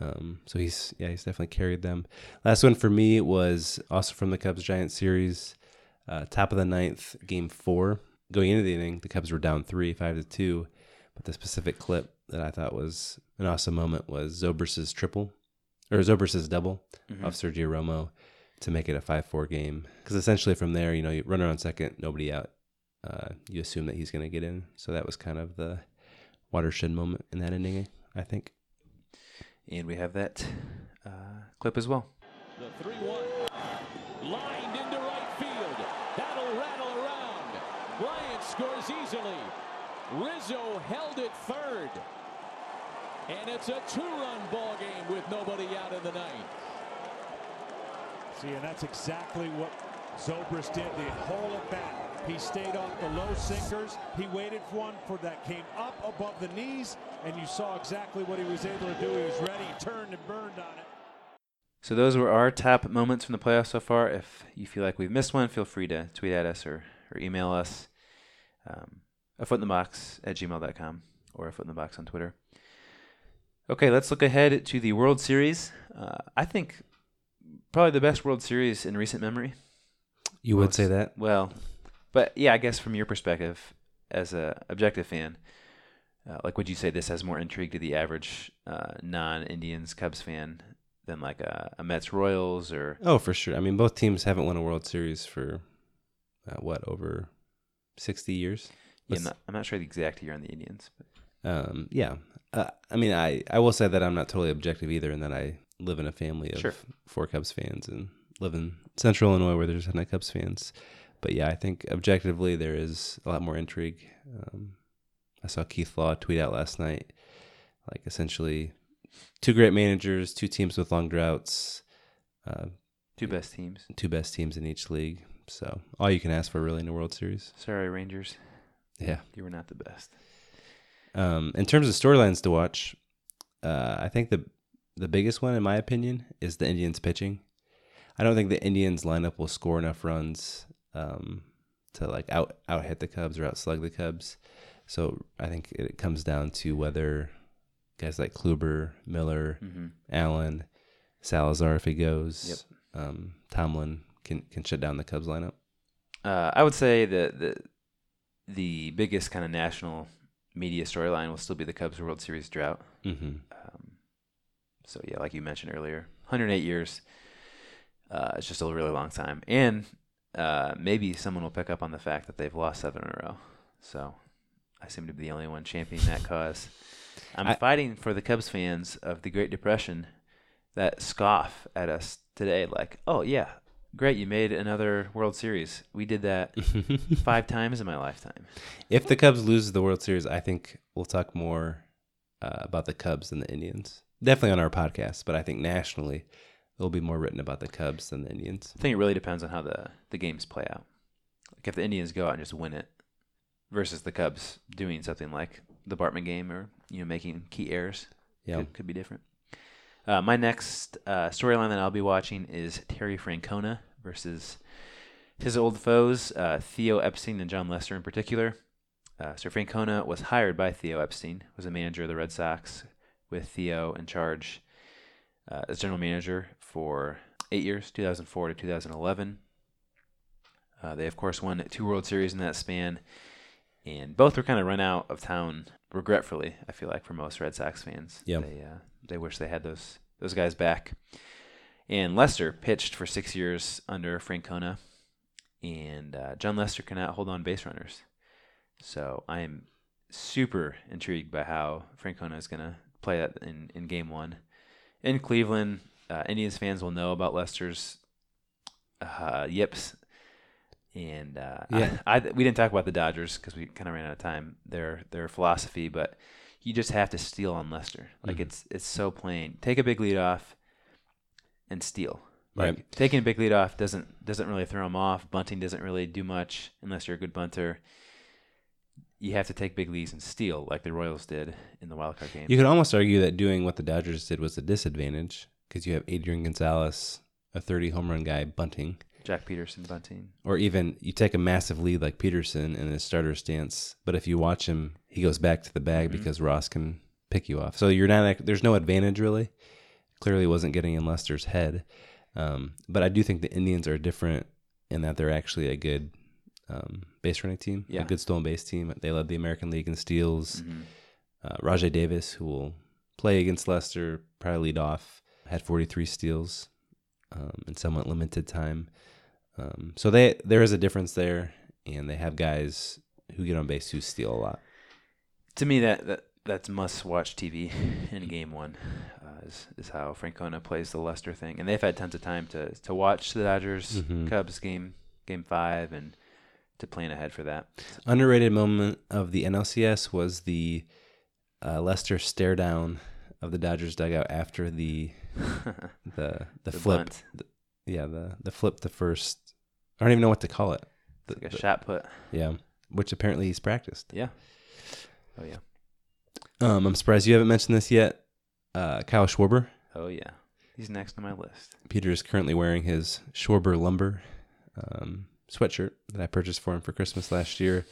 Um, so he's yeah he's definitely carried them. Last one for me was also from the Cubs Giants series, uh, top of the ninth, game four. Going into the inning, the Cubs were down three, five to two. But the specific clip that I thought was an awesome moment was Zobrist's triple, or Zobrist's double off Sergio Romo to make it a five-four game. Because essentially from there, you know, you run around second, nobody out. Uh, you assume that he's going to get in. So that was kind of the watershed moment in that inning, I think. And we have that uh, clip as well. The 3 1. Lined into right field. That'll rattle around. Bryant scores easily. Rizzo held it third. And it's a two run ball game with nobody out in the ninth. See, and that's exactly what Zobrist did the whole at bat. He stayed off the low sinkers. He waited for one for that came up above the knees, and you saw exactly what he was able to do. He was ready, turned and burned on it. So those were our top moments from the playoffs so far. If you feel like we've missed one, feel free to tweet at us or, or email us. Um, a foot in the box at gmail.com or a foot in the box on Twitter. Okay, let's look ahead to the World Series. Uh, I think probably the best World Series in recent memory. You would say that? Well, but yeah, I guess from your perspective as a objective fan, uh, like would you say this has more intrigue to the average uh, non-Indians Cubs fan than like a, a Mets Royals or Oh, for sure. I mean, both teams haven't won a World Series for uh, what over sixty years. yeah, I'm, not, I'm not sure the exact year on the Indians. But Um, yeah. Uh, I mean, I I will say that I'm not totally objective either, and that I live in a family of Sure. four Cubs fans and live in Central Illinois where there's a ton of Cubs fans. But yeah, I think objectively there is a lot more intrigue. Um, I saw Keith Law tweet out last night, like essentially two great managers, two teams with long droughts, uh, two best teams. two best teams in each league. So all you can ask for really in a World Series. Sorry, Rangers, Yeah. you were not the best. Um, in terms of storylines to watch, uh, I think the the biggest one, in my opinion, is the Indians pitching. I don't think the Indians lineup will score enough runs um, to like out out hit the Cubs or outslug the Cubs. So I think it comes down to whether guys like Kluber, Miller, Mm-hmm. Allen, Salazar, if he goes, um, Tomlin can can shut down the Cubs lineup. Uh, I would say that the the biggest kind of national media storyline will still be the Cubs World Series drought. hmm Um, so yeah, like you mentioned earlier, 108 years. Uh, it's just a really long time, and uh, maybe someone will pick up on the fact that they've lost seven in a row. So I seem to be the only one championing that cause. I'm I- fighting for the Cubs fans of the Great Depression that scoff at us today, like, "Oh yeah, great, you made another World Series. We did that five times in my lifetime." If the Cubs lose the World Series, I think we'll talk more uh, about the Cubs than the Indians. Definitely on our podcast, but I think nationally there'll be more written about the Cubs than the Indians. I think it really depends on how the, the games play out. Like if the Indians go out and just win it versus the Cubs doing something like the Bartman game or you know making key errors, Yeah. could, could be different. Uh, my next uh, storyline that I'll be watching is Terry Francona versus his old foes, uh, Theo Epstein and Jon Lester in particular. Uh, so Francona was hired by Theo Epstein, was a manager of the Red Sox with Theo in charge uh, as general manager for eight years, 2004 to 2011. Uh, they, of course, won two World Series in that span, and both were kind of run out of town regretfully. I feel like for most Red Sox fans, Yeah. they uh, they wish they had those those guys back. And Lester pitched for six years under Francona, and uh, Jon Lester cannot hold on base runners. So I am super intrigued by how Francona is going to play that in, in game one. In Cleveland, uh, Indians fans will know about Lester's uh, yips. And uh, Yeah. I, I, we didn't talk about the Dodgers because we kind of ran out of time. Their their philosophy, but you just have to steal on Lester. Like Mhm. it's it's so plain. Take a big lead off and steal. Like Right. taking a big lead off doesn't doesn't really throw him off. Bunting doesn't really do much unless you're a good bunter. You have to take big leads and steal, like the Royals did in the wild card game. You could almost argue that doing what the Dodgers did was a disadvantage because you have Adrian Gonzalez, a 30 home run guy, bunting. Joc Pederson, Bunting. Or even you take a massive lead like Pederson in his starter stance, but if you watch him, he goes back to the bag Mhm. because Ross can pick you off. So you're not there's no advantage really. clearly wasn't getting in Lester's head. Um, but I do think the Indians are different in that they're actually a good um, base running team, Yeah. a good stolen base team. They led the American League in steals. Uh, Rajay Davis, who will play against Lester, probably lead off, had 43 steals um, in somewhat limited time. Um, so they there is a difference there, and they have guys who get on base who steal a lot. To me, that, that that's must watch TV in game one. Uh, is, is how Francona plays the Lester thing, and they've had tons of time to to watch the Dodgers Mhm. Cubs game game five and to plan ahead for that. Underrated moment of the NLCS was the uh, Lester stare down of the Dodgers dugout after the the the, The flip. The- yeah, the the flip the first. I don't even know what to call it. The- It's like a the- shot put. Yeah, which apparently he's practiced. Yeah. Oh yeah. Um, I'm surprised you haven't mentioned this yet. Uh, Kyle Schwarber. Oh yeah. He's next on my list. Peter is currently wearing his Schwarber Lumber um, sweatshirt that I purchased for him for Christmas last year.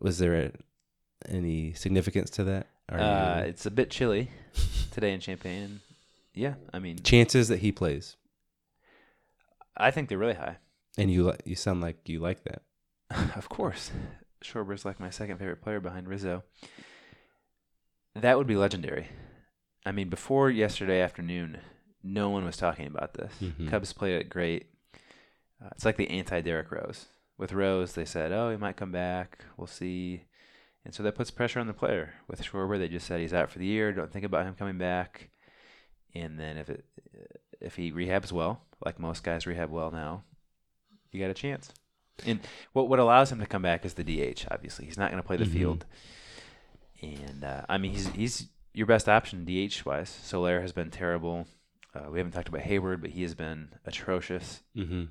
Was there a, any significance to that? Are Uh, you- it's a bit chilly today in Champaign. Yeah, I mean, chances that he plays, I think they're really high. and you li- you sound like you like that. of course. Schwarber's like my second favorite player behind Rizzo. That would be legendary. I mean, before yesterday afternoon, no one was talking about this. Mhm. Cubs played it great. Uh, it's like the anti Derrick Rose. With Rose, they said, "Oh, he might come back. We'll see," and so that puts pressure on the player. With Schwarber, they just said he's out for the year. Don't think about him coming back. And then if it if he rehabs well, like most guys rehab well now, you got a chance. And what what allows him to come back is the DH. Obviously, he's not going to play the Mhm. field. And uh, I mean, he's he's your best option DH wise. Soler has been terrible. Uh, we haven't talked about Heyward, but he has been atrocious Mm-hmm.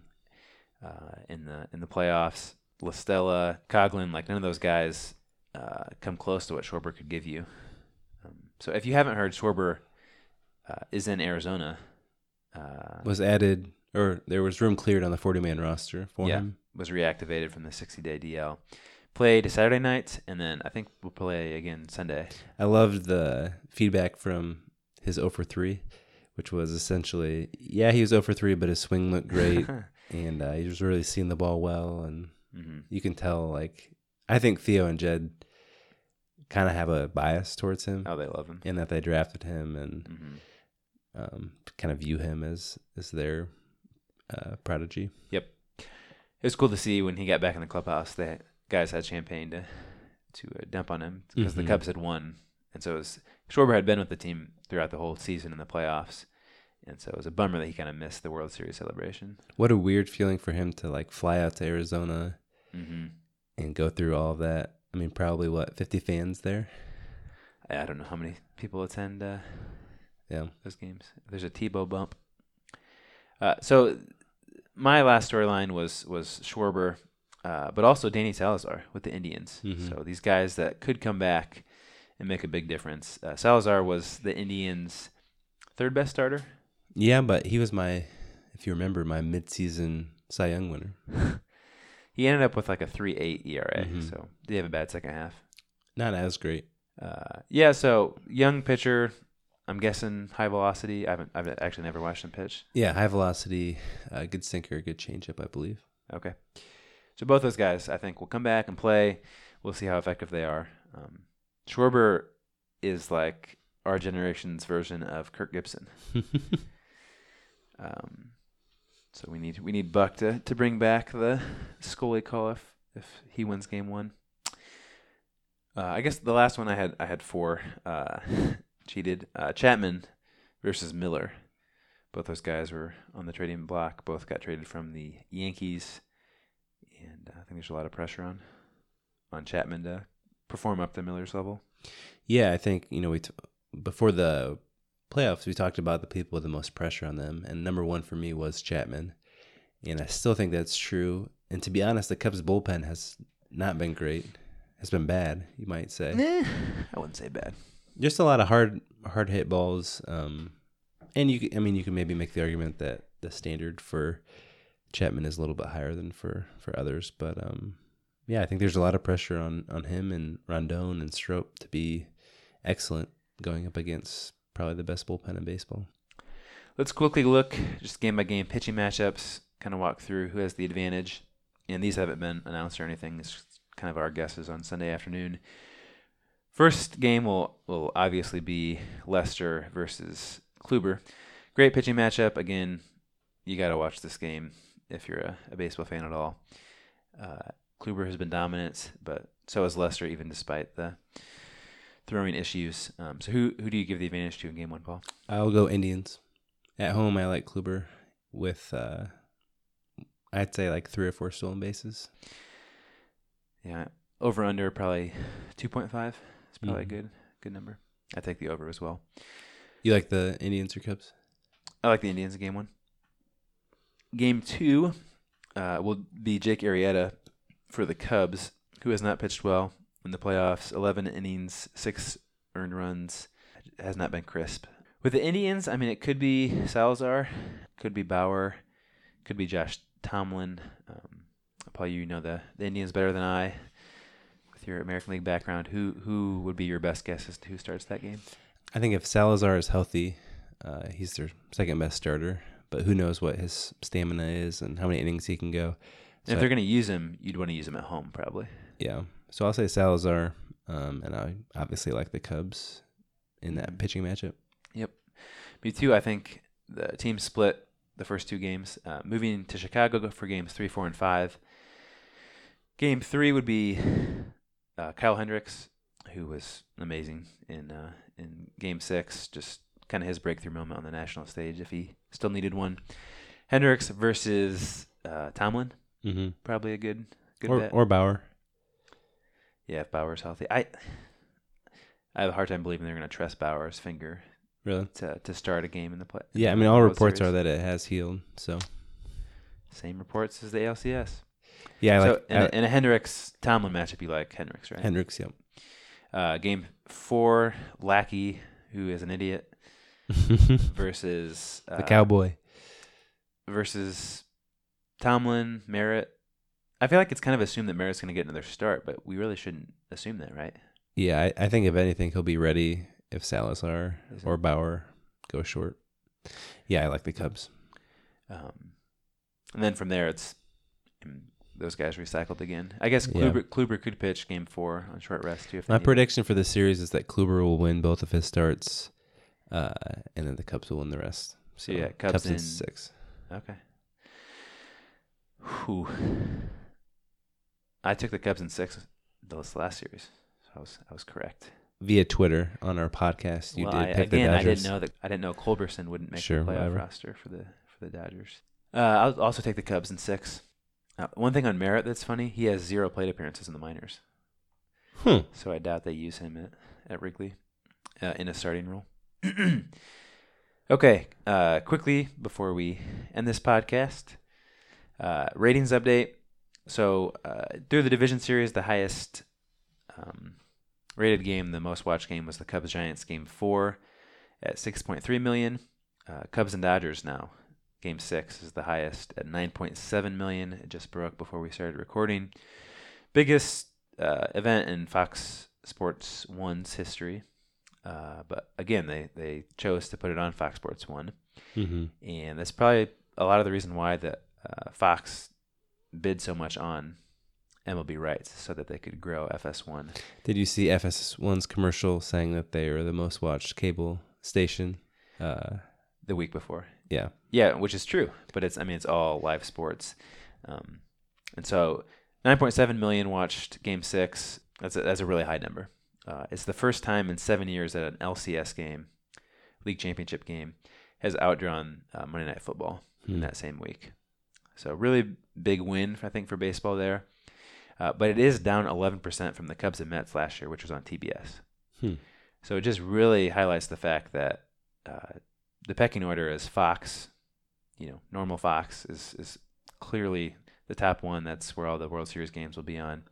Uh, in the in the playoffs. Listella, Coghlan, like none of those guys uh, come close to what Schwarber could give you. Um, so if you haven't heard, Schwarber uh, is in Arizona. Uh, Was added, or there was room cleared on the 40 man roster for Yeah. him. was reactivated from the 60 day DL. Played Saturday night, and then I think we'll play again Sunday. I loved the feedback from his 0 for 3, which was essentially, yeah, he was 0 for 3, but his swing looked great, and uh, he was really seeing the ball well, and hmm you can tell, like, I think Theo and Jed kind of have a bias towards him, Oh, they love him. and that they drafted him and hmm um, kind of view him as as their uh, prodigy. Yep. It was cool to see when he got back in the clubhouse. that guys had champagne to to uh, dump on him because Mhm. the Cubs had won, and so it was Schwarber had been with the team throughout the whole season in the playoffs, and so it was a bummer that he kind of missed the World Series celebration. What a weird feeling for him to like fly out to Arizona hmm and go through all of that. I mean, probably what fifty fans there. I, don't know how many people attend uh, Yeah. those games. There's a Tebow bump. Uh, so my last storyline was was Schwarber, uh, but also Danny Salazar with the Indians. Mhm. So these guys that could come back and make a big difference. Uh, Salazar was the Indians' third best starter. Yeah, but he was my, if you remember, my midseason Cy Young winner. He ended up with like a three eight ERA. Mhm. So did have a bad second half? Not as great. Uh, yeah. So young pitcher. I'm guessing high velocity. I haven't. I've actually never watched him pitch. Yeah, high velocity, uh, good sinker, good changeup, I believe. Okay. So both those guys, I think, will come back and play. We'll see how effective they are. Um, Schwarber is like our generation's version of Kirk Gibson. Um, so we need we need Buck to, to bring back the Scully call if if he wins game one. Uh, I guess the last one I had I had four uh, cheated uh, Chapman versus Miller. Both those guys were on the trading block. Both got traded from the Yankees, and uh, I think there's a lot of pressure on on Chapman to perform up to Miller's level. yeah, I think you know we t- before the playoffs we talked about the people with the most pressure on them, and number one for me was Chapman, and I still think that's true. And to be honest, the Cubs bullpen has not been great. Has been bad, you might say. Eh, I wouldn't say bad. Just a lot of hard hard hit balls. Um, and you, I mean, you can maybe make the argument that the standard for Chapman is a little bit higher than for for others. But um, yeah, I think there's a lot of pressure on on him and Rondon and Strop to be excellent going up against probably the best bullpen in baseball. Let's quickly look just game by game pitching matchups. Kind of walk through who has the advantage, and these haven't been announced or anything. It's kind of our guesses on Sunday afternoon. First game will will obviously be Lester versus Kluber. Great pitching matchup. Again, you got to watch this game if you're a, a baseball fan at all. Uh, Kluber has been dominant, but so has Lester, even despite the throwing issues. Um, so who who do you give the advantage to in game one, Paul? I'll go Indians. At home, I like Kluber with, uh, I'd say like three or four stolen bases. Yeah, over under probably two point five. It's probably Mhm. a good good number. I take the over as well. You like the Indians or Cubs? I like the Indians in game one. Game two uh, will be Jake Arrieta for the Cubs, who has not pitched well in the playoffs. 11 innings, six earned runs, has not been crisp. With the Indians, I mean, it could be Salazar, could be Bauer, could be Josh Tomlin. Um, Paul, you know the, the Indians better than I. With your American League background, who who would be your best guess as to who starts that game? I think if Salazar is healthy, uh, he's their second best starter. But who knows what his stamina is and how many innings he can go. And So if they're going to use him, you'd want to use him at home, probably. Yeah. So I'll say Salazar, um, and I obviously like the Cubs in that Mhm. pitching matchup. Yep. Me too. I think the team split the first two games. Uh, moving to Chicago for games three, four, and five. Game three would be uh, Kyle Hendricks, who was amazing in uh, in game six. Just kind of his breakthrough moment on the national stage, if he still needed one. Hendricks versus uh, Tomlin, Mm-hmm. probably a good good Or, bet. or Bauer. Yeah, if Bauer's healthy, I I have a hard time believing they're going to trust Bauer's finger Really? to to start a game in the play. Yeah, I mean, all reports Series. are that it has healed. So, Same reports as the ALCS. yeah, I so like in, I- a, in a Hendricks Tomlin matchup, you like Hendricks, right? Hendricks, yep. Uh, game four, Lackey, who is an idiot, versus uh, the Cowboy. versus Tomlin, Merritt. I feel like it's kind of assumed that Merritt's going to get another start, but we really shouldn't assume that, right? Yeah, I, I think if anything, he'll be ready if Salazar or? Bauer go short. Yeah, I like the Cubs. Um, and then from there, it's those guys recycled again. I guess Yeah. Kluber, Kluber could pitch game four on short rest too. If My prediction for the series is that Kluber will win both of his starts, uh, and then the Cubs will win the rest. So yeah, Cubs in in- six. Okay. Whew. I took the Cubs in six this last series, so I was I was correct. Via Twitter on our podcast, you well, did I, pick again, the I didn't know that I didn't know Culberson wouldn't make Sure, the playoff whatever. roster for the for the Dodgers. Uh, I'll also take the Cubs in six. Uh, one thing on Merritt that's funny, he has zero plate appearances in the minors, Hmm. so I doubt they use him at at Wrigley uh, in a starting role. okay, uh, quickly before we end this podcast, uh, ratings update. So uh, through the division series, the highest um, rated game, the most watched game, was the Cubs Giants game four at 6.3 million. Uh, Cubs and Dodgers now. Game six is the highest at 9.7 million. It just broke before we started recording. Biggest uh, event in Fox Sports One's history. Uh, but again, they, they chose to put it on Fox Sports One. Mm-hmm. And that's probably a lot of the reason why that uh, Fox bid so much on MLB rights so that they could grow FS1. Did you see FS1's commercial saying that they are the most watched cable station? Uh, the week before. yeah. Yeah, which is true, but it's I mean it's all live sports, um, and so 9.7 million watched Game Six. That's a, that's a really high number. Uh, it's the first time in seven years that an LCS game, league championship game, has outdrawn uh, Monday Night Football in Hmm. that same week. So really big win I think for baseball there, uh, but it is down 11% from the Cubs and Mets last year, which was on TBS. Hmm. So it just really highlights the fact that uh, the pecking order is Fox, you know, normal Fox is is clearly the top one. That's where all the World Series games will be on.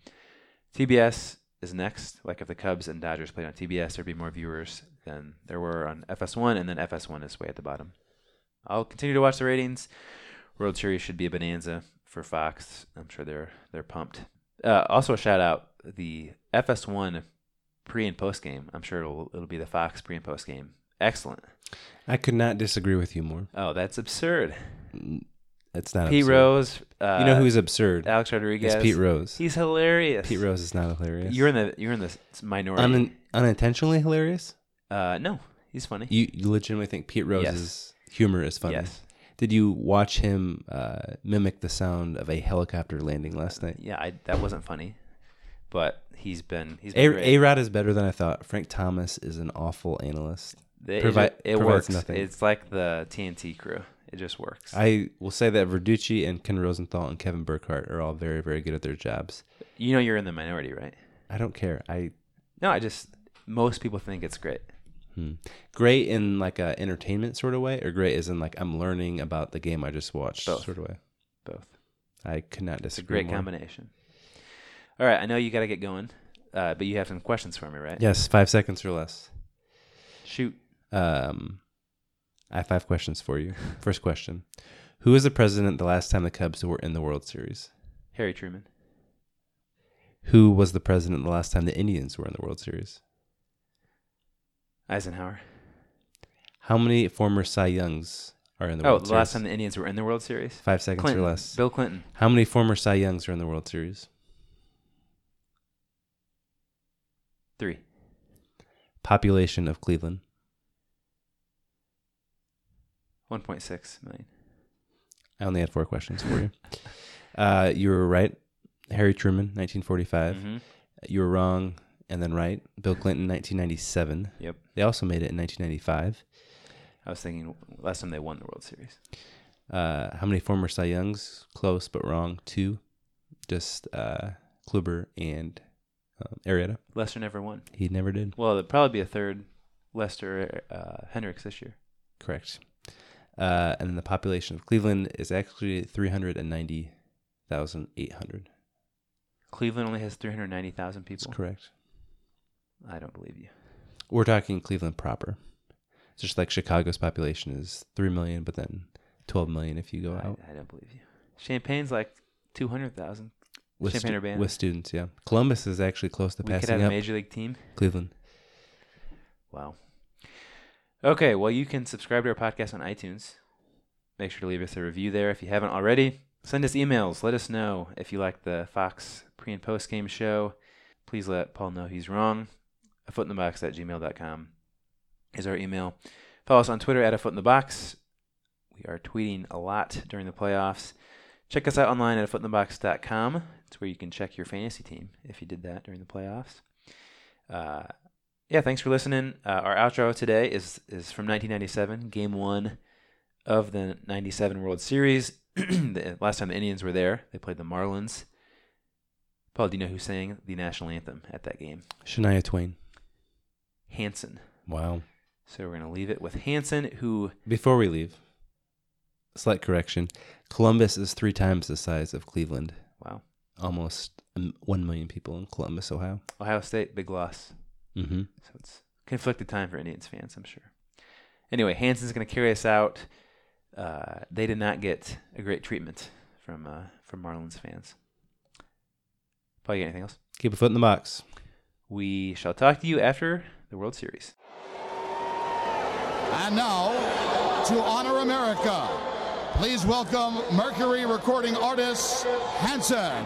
TBS is next. Like if the Cubs and Dodgers played on TBS, there'd be more viewers than there were on FS1, and then FS1 is way at the bottom. I'll continue to watch the ratings. World Series should be a bonanza for Fox. I'm sure they're they're pumped. Uh, also, a shout out the FS1 pre and post game. I'm sure it'll it'll be the Fox pre and post game excellent. I could not disagree with you more. Oh, that's absurd. That's not Pete absurd. Rose. Uh, You know who's absurd? Alex Rodriguez. It's Pete Rose. He's hilarious. Pete Rose is not hilarious. You're in the you're in the minority. Un- unintentionally hilarious. uh, no, he's funny. You, you legitimately think Pete Rose's humor is funny? Yes. Did you watch him uh, mimic the sound of a helicopter landing last night? Yeah, I, that wasn't funny, but he's been he's been A. Rod is better than I thought. Frank Thomas is an awful analyst. It, provi- it, it works. nothing. It's like the TNT crew. It just works. I will say that Verducci and Ken Rosenthal and Kevin Burkhardt are all very, very good at their jobs. you know you're in the minority, right? I don't care. I No, I just most people think it's great. Hmm. great in like a entertainment sort of way, or great as in like I'm learning about the game I just watched Both. sort of way. Both. I could not disagree. It's a great more. combination. All right, I know you got to get going, uh, but you have some questions for me, right? Yes, five seconds or less. Shoot. Um, I have five questions for you. First question: Who was the president the last time the Cubs were in the World Series? Harry Truman. Who was the president the last time the Indians were in the World Series? Eisenhower. How many former Cy Youngs are in the Oh, World the Series? last time the Indians were in the World Series? Five seconds Clinton. or less. Bill Clinton. How many former Cy Youngs are in the World Series? Three. Population of Cleveland. 1.6 million. I only had four questions for you. uh, you were right. Harry Truman, 1945. Mhm. You were wrong and then right. Bill Clinton, 1997. Yep. They also made it in 1995. I was thinking last time they won the World Series. Uh, how many former Cy Youngs? Close but wrong. Two. Just uh, Kluber and um, Arrieta. Lester never won. He never did. Well, there'll probably be a third Lester uh, Hendricks this year. Correct. Uh, and then the population of Cleveland is actually 390,800. Cleveland only has 390,000 That's people. correct. I don't believe you. We're talking Cleveland proper. It's just like Chicago's population is 3 million, but then 12 million if you go I, out I don't believe you. Champaign's like 200,000. with, Champaign stu- with students. Yeah. Columbus is actually close to We could passing have a major league team. Cleveland. Wow. Okay, well, you can subscribe to our podcast on iTunes. Make sure to leave us a review there if you haven't already. Send us emails. Let us know if you like the Fox pre and post game show. Please let Paul know he's wrong. A foot in the box at gmail.com is our email. Follow us on Twitter at a foot in the box. We are tweeting a lot during the playoffs. Check us out online at afootinthebox.com. It's where you can check your fantasy team if you did that during the playoffs. Uh, yeah, thanks for listening. Uh, our outro today is is from 1997, Game One of the '97 World Series. the last time the Indians were there, they played the Marlins. Paul, do you know who sang the national anthem at that game? Shania Twain. Hanson. Wow. So we're gonna leave it with Hanson, who Before we leave, slight correction. Columbus is three times the size of Cleveland. wow, Almost um, 1 million people in Columbus, Ohio. Ohio State, big loss. Mm-hmm. So it's conflicted time for Indians fans, I'm sure. Anyway, Hanson's going to carry us out. Uh, they did not get a great treatment from uh, from Marlins fans. Paul, you got anything else? Keep a foot in the box. We shall talk to you after the World Series. And now, to honor America, please welcome Mercury recording artist Hanson.